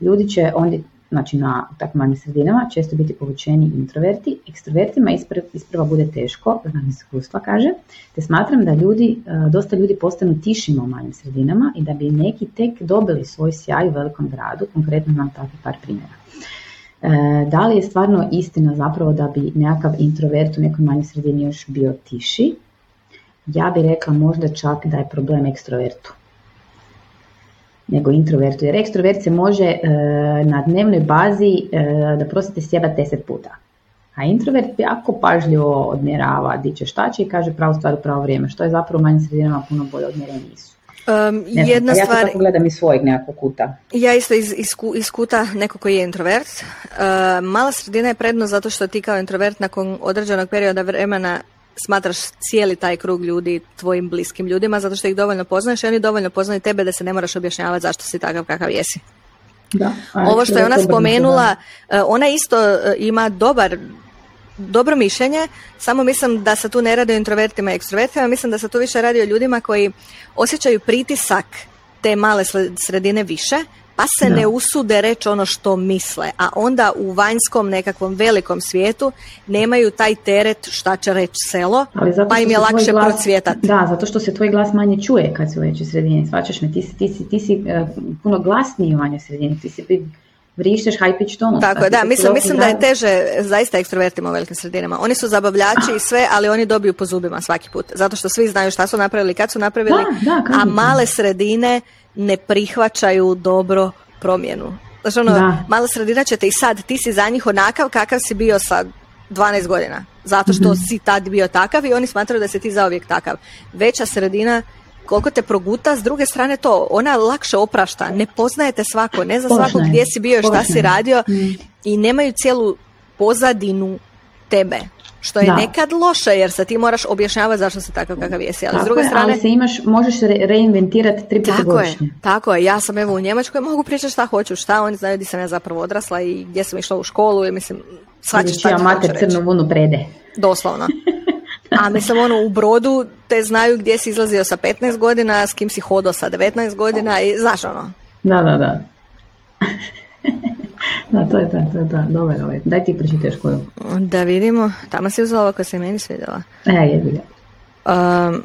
Ljudi će, onda, znači na tako manjim sredinama, često biti povučeni introverti. Ekstrovertima isprva bude teško, znam iskustva kaže, te smatram da ljudi, e, dosta ljudi postanu tišima u manjim sredinama i da bi neki tek dobili svoj sjaj u velikom gradu, konkretno nam takvi par primjera. E, da li je stvarno istina zapravo da bi nekakav introvert u nekoj manjoj sredini još bio tiši? Ja bih rekla možda čak da je problem ekstrovertu nego introvertu. Jer ekstrovert se može e, na dnevnoj bazi e, da prosite sjebati deset puta. A introvert jako pažljivo odmjerava di će šta će i kaže pravu stvar u pravo vrijeme, što je zapravo u manjim sredinama puno bolje odmjereniji su. Um, jedna ja stvar... Ja gledam iz svojeg nekakvog kuta. Ja isto iz, iz, kuta neko koji je introvert. Uh, mala sredina je prednost zato što ti kao introvert nakon određenog perioda vremena smatraš cijeli taj krug ljudi tvojim bliskim ljudima zato što ih dovoljno poznaješ i oni dovoljno poznaju tebe da se ne moraš objašnjavati zašto si takav kakav jesi. Da, Ovo što je ona spomenula, uh, ona isto uh, ima dobar dobro mišljenje, samo mislim da se tu ne radi o introvertima i ekstrovertima, mislim da se tu više radi o ljudima koji osjećaju pritisak te male sredine više, pa se ne usude reći ono što misle, a onda u vanjskom nekakvom velikom svijetu nemaju taj teret šta će reći selo, pa im je lakše glas, procvjetati. Da, zato što se tvoj glas manje čuje kad si u većoj sredini, svačaš me, ti si, ti si, ti si uh, puno glasniji u manjoj sredini, ti si vrišteš high pitch tonu. Tako je, da, mislim, mislim da je teže zaista ekstrovertima u velikim sredinama. Oni su zabavljači i sve, ali oni dobiju po zubima svaki put. Zato što svi znaju šta su napravili, kad su napravili, a male sredine ne prihvaćaju dobro promjenu. Znači ono, mala sredina će te i sad, ti si za njih onakav kakav si bio sad 12 godina. Zato što mm si tad bio takav i oni smatraju da si ti zauvijek takav. Veća sredina koliko te proguta, s druge strane to, ona lakše oprašta, ne poznajete svako, ne za svako gdje si bio, šta si radio mm. i nemaju cijelu pozadinu tebe. Što je nekad loše jer se ti moraš objašnjavati zašto si takav kakav jesi. Ali s druge strane... Ali se imaš, možeš reinventirati tri puta tako Je, tako je, ja sam evo u Njemačkoj, mogu pričati šta hoću, šta oni znaju gdje sam ja zapravo odrasla i gdje sam išla u školu i mislim, svačeš šta ću mater crnu vunu prede. Doslovno. (laughs) A mislim ono u brodu te znaju gdje si izlazio sa 15 godina, s kim si hodao sa 19 godina i znaš ono. Da, da, da. (laughs) Da, to je to, to je to. Dobar, ovaj. Daj ti pročitaš koju. Da vidimo. Tamo si uzela ovo koja se meni svidjela. E, jebi ga. Um,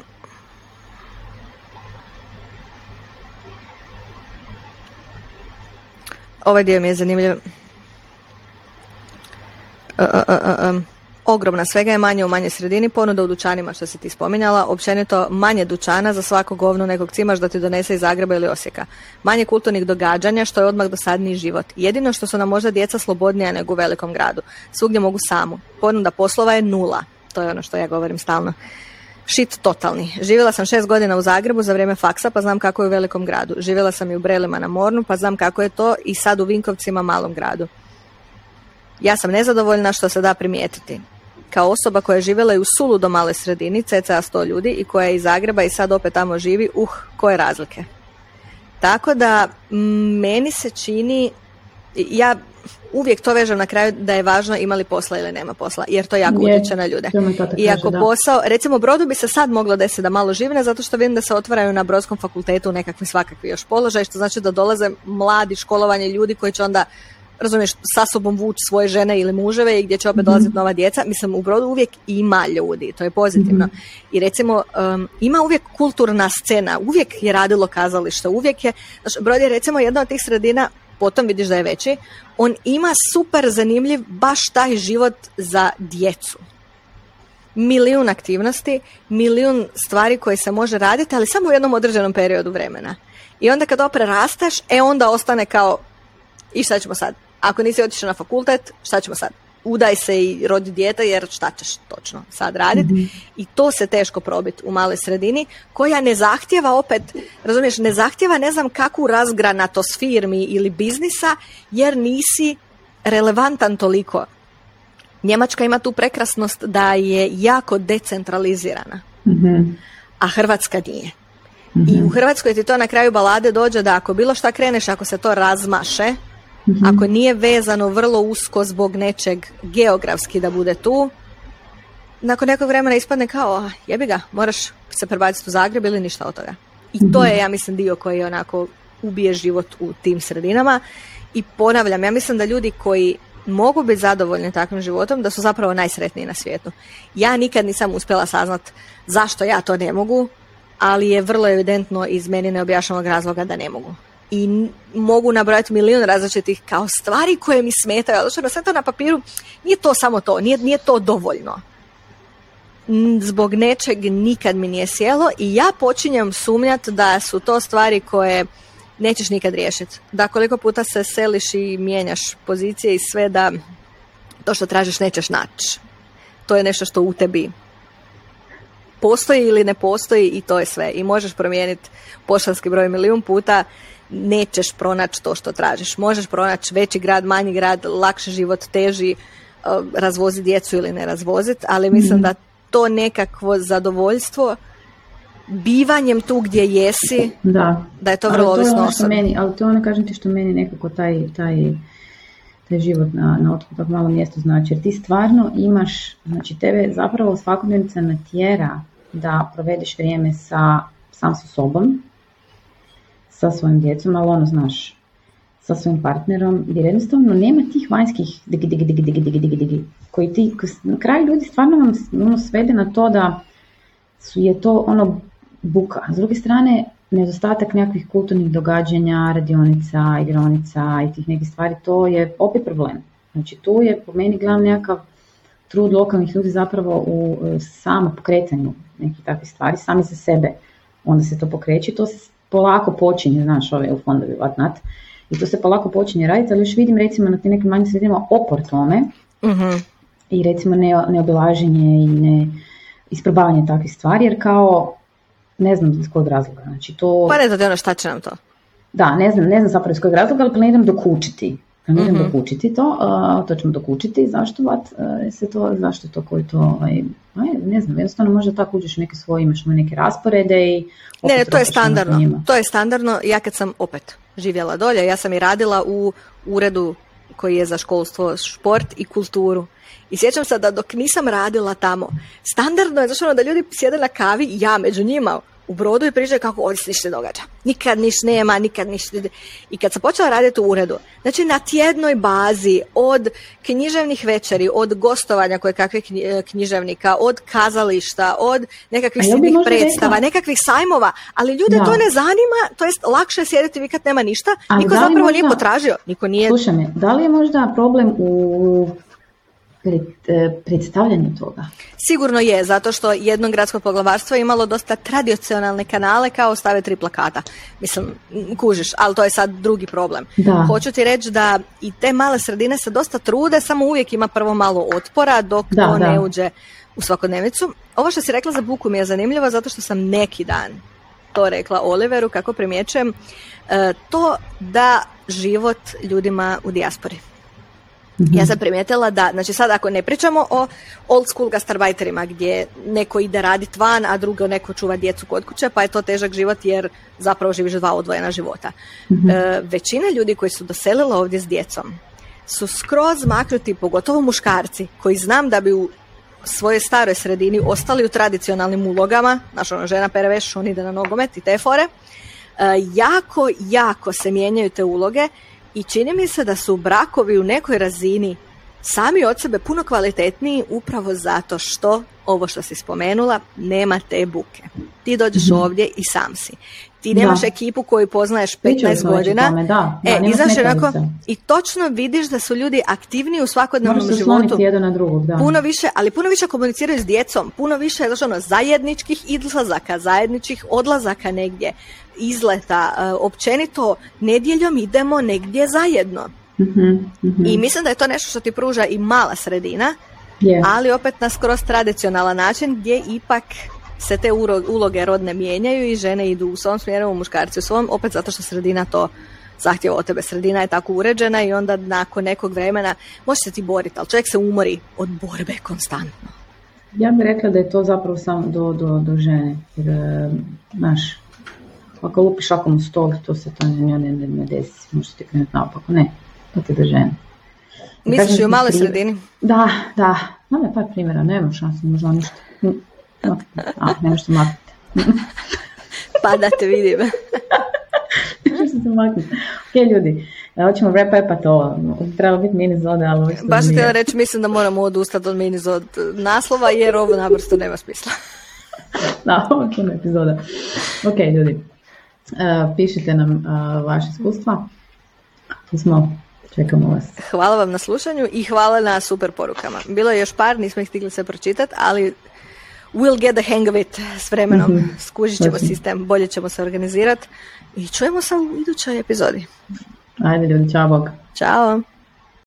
ovaj dio mi je zanimljiv. Uh, uh, uh, um ogromna, svega je manje u manje sredini, ponuda u dućanima što si ti spominjala, općenito manje dućana za svako govno nekog cimaš da ti donese iz Zagreba ili Osijeka. Manje kulturnih događanja što je odmah dosadniji život. Jedino što su nam možda djeca slobodnija nego u velikom gradu. Svugdje mogu samu. Ponuda poslova je nula. To je ono što ja govorim stalno. Šit totalni. Živjela sam šest godina u Zagrebu za vrijeme faksa, pa znam kako je u velikom gradu. Živjela sam i u Brelima na Mornu, pa znam kako je to i sad u Vinkovcima malom gradu. Ja sam nezadovoljna što se da primijetiti kao osoba koja je živjela i u Sulu do male sredini, cca 100 ljudi i koja je iz Zagreba i sad opet tamo živi, uh, koje razlike. Tako da meni se čini, ja uvijek to vežem na kraju da je važno ima li posla ili nema posla, jer to jako utječe na ljude. I ako posao, recimo Brodu bi se sad moglo desiti da malo živne, zato što vidim da se otvaraju na Brodskom fakultetu nekakvi svakakvi još položaj, što znači da dolaze mladi školovanje ljudi koji će onda razumiješ, sa sobom vući svoje žene ili muževe i gdje će opet mhm. dolaziti nova djeca. Mislim, u Brodu uvijek ima ljudi, to je pozitivno. Mhm. I recimo, um, ima uvijek kulturna scena, uvijek je radilo kazalište, uvijek je, znaš, Brod je recimo jedna od tih sredina, potom vidiš da je veći, on ima super zanimljiv baš taj život za djecu. Milijun aktivnosti, milijun stvari koje se može raditi, ali samo u jednom određenom periodu vremena. I onda kad opre rasteš, e onda ostane kao i šta ćemo sad? Ako nisi otišao na fakultet, šta ćemo sad? Udaj se i rodi dijete jer šta ćeš točno sad raditi. Mhm. I to se teško probiti u maloj sredini koja ne zahtjeva opet, razumiješ, ne zahtjeva ne znam kakvu razgranatost firmi ili biznisa jer nisi relevantan toliko. Njemačka ima tu prekrasnost da je jako decentralizirana, mhm. a Hrvatska nije. I u mhm. Hrvatskoj ti to na kraju balade dođe da ako bilo šta kreneš, ako se to razmaše, Mhm. Ako nije vezano vrlo usko zbog nečeg geografski da bude tu, nakon nekog vremena ispadne kao, jebi ga, moraš se prebaciti u Zagreb ili ništa od toga. I to mhm. je, ja mislim, dio koji onako ubije život u tim sredinama. I ponavljam, ja mislim da ljudi koji mogu biti zadovoljni takvim životom, da su zapravo najsretniji na svijetu. Ja nikad nisam uspjela saznat zašto ja to ne mogu, ali je vrlo evidentno iz meni neobjašnjenog razloga da ne mogu. I mogu nabrojati milijun različitih kao stvari koje mi smetaju, ali što sve to na papiru nije to samo to, nije, nije to dovoljno. Zbog nečeg nikad mi nije sjelo i ja počinjem sumnjati da su to stvari koje nećeš nikad riješiti. Da koliko puta se seliš i mijenjaš pozicije i sve da to što tražiš nećeš naći. To je nešto što u tebi postoji ili ne postoji i to je sve. I možeš promijeniti poštanski broj milijun puta, nećeš pronaći to što tražiš. Možeš pronaći veći grad, manji grad, lakši život, teži, uh, razvoziti djecu ili ne razvoziti, ali mislim mhm. da to nekakvo zadovoljstvo bivanjem tu gdje jesi, da, da je to vrlo ali to ono što meni, Ali to ono kažem ti što meni nekako taj, taj, taj život na, na otoku tako malo mjesto znači. Jer ti stvarno imaš, znači tebe zapravo svakodnevnica natjera da provedeš vrijeme sa, sam sa sobom, sa svojim djecom, ali ono znaš, sa svojim partnerom, jer jednostavno nema tih vanjskih digi, digi, digi, digi, digi, digi, digi, koji ti, na kraju ljudi stvarno vam ono, svede na to da su, je to ono buka. S druge strane, nedostatak nekakvih kulturnih događanja, radionica, igronica i tih nekih stvari, to je opet problem. Znači tu je po meni glavni nekakav trud lokalnih ljudi zapravo u e, samom pokretanju nekih takvih stvari, sami za sebe. Onda se to pokreće, to se polako počinje, znaš, ove u fondovi vatnat, i to se polako počinje raditi, ali još vidim recimo na tim nekim manjim sredinama opor tome uh i recimo ne, neobilaženje i ne isprobavanje takvih stvari, jer kao ne znam iz kojeg razloga. Znači to... Pa ne znam ono šta će nam to. Da, ne znam, ne znam zapravo iz kojeg razloga, ali planiram dokučiti. Planiram mm-hmm. dokučiti to, uh, to ćemo dokučiti, zašto vat, uh, se to, zašto to, koji to, ovaj, ne znam, jednostavno možda tako uđeš neke svoje, imaš neke rasporede i... Ne, to je standardno, to je standardno, ja kad sam opet živjela dolje, ja sam i radila u uredu koji je za školstvo, šport i kulturu. I sjećam se da dok nisam radila tamo, standardno je zašto da ljudi sjede na kavi ja među njima u brodu i pričaju kako ovdje se ništa ne događa. Nikad niš nema, nikad ništa. I kad sam počela raditi u uredu, znači na tjednoj bazi od književnih večeri, od gostovanja koje kakvih književnika, od kazališta, od nekakvih srednjih predstava, nekakvih sajmova, ali ljude to ne zanima, to jest lakše je sjediti vi kad nema ništa, niko zapravo nije potražio, niko nije... Slušaj me, da li je možda problem u E, predstavljanju toga? Sigurno je, zato što jedno gradsko poglavarstvo je imalo dosta tradicionalne kanale kao stave tri plakata. Mislim, kužiš, ali to je sad drugi problem. Da. Hoću ti reći da i te male sredine se dosta trude, samo uvijek ima prvo malo otpora dok da, to ne uđe u svakodnevicu. Ovo što si rekla za buku mi je zanimljivo zato što sam neki dan to rekla Oliveru, kako primjećujem, e, to da život ljudima u dijaspori. Ja sam primijetila da, znači sad ako ne pričamo o old school gastarbajterima gdje neko ide raditi van, a drugo neko čuva djecu kod kuće, pa je to težak život jer zapravo živiš dva odvojena života. Mhm. E, većina ljudi koji su doselila ovdje s djecom su skroz maknuti, pogotovo muškarci, koji znam da bi u svojoj staroj sredini ostali u tradicionalnim ulogama, znaš ono žena pere veš, on ide na nogomet i te fore, e, jako, jako se mijenjaju te uloge i čini mi se da su brakovi u nekoj razini sami od sebe puno kvalitetniji upravo zato što, ovo što si spomenula, nema te buke. Ti dođeš mhm. ovdje i sam si. Ti nemaš ekipu koju poznaješ 15 godina. da, da, e, i, točno vidiš da su ljudi aktivniji u svakodnevnom životu. Jedan na drugog, da. Puno više, ali puno više komuniciraju s djecom, puno više ono, zajedničkih izlazaka, zajedničkih odlazaka negdje izleta, e, općenito nedjeljom idemo negdje zajedno. Mhm, mhm. I mislim da je to nešto što ti pruža i mala sredina, ali opet na skroz tradicionalan način gdje ipak se te uloge rodne mijenjaju i žene idu u svom smjeru, muškarci u svom, opet zato što sredina to zahtjeva od tebe. Sredina je tako uređena i onda nakon nekog vremena može se ti boriti, ali čovjek se umori od borbe konstantno. Ja bih rekla da je to zapravo samo do, do, do žene, jer, znaš, ako lupiš šakom u stol, to se to ne, ne, ne, desi, može ti krenuti naopako, ne, to te žene. Misliš i u maloj sredini? Da, da, Znam je par primjera, nema šanse, možda ništa. A, ne možete maknuti. pa da te vidim. (laughs) ne možete se maknuti. Ok, ljudi, Da hoćemo wrap up to, treba biti mini zode, ali Baš htjela reći, mislim da moramo odustati od mini zod naslova, jer ovo naprosto nema smisla. (laughs) da, ovo je epizoda. Ok, ljudi, uh, pišite nam uh, vaše iskustva. Tu smo, čekamo vas. Hvala vam na slušanju i hvala na super porukama. Bilo je još par, nismo ih stigli sve pročitati, ali we'll get the hang of it s vremenom. Mm-hmm. Skužit ćemo sistem, bolje ćemo se organizirati i čujemo se u idućoj epizodi. Ajde ljudi, čao Bog. Ćao.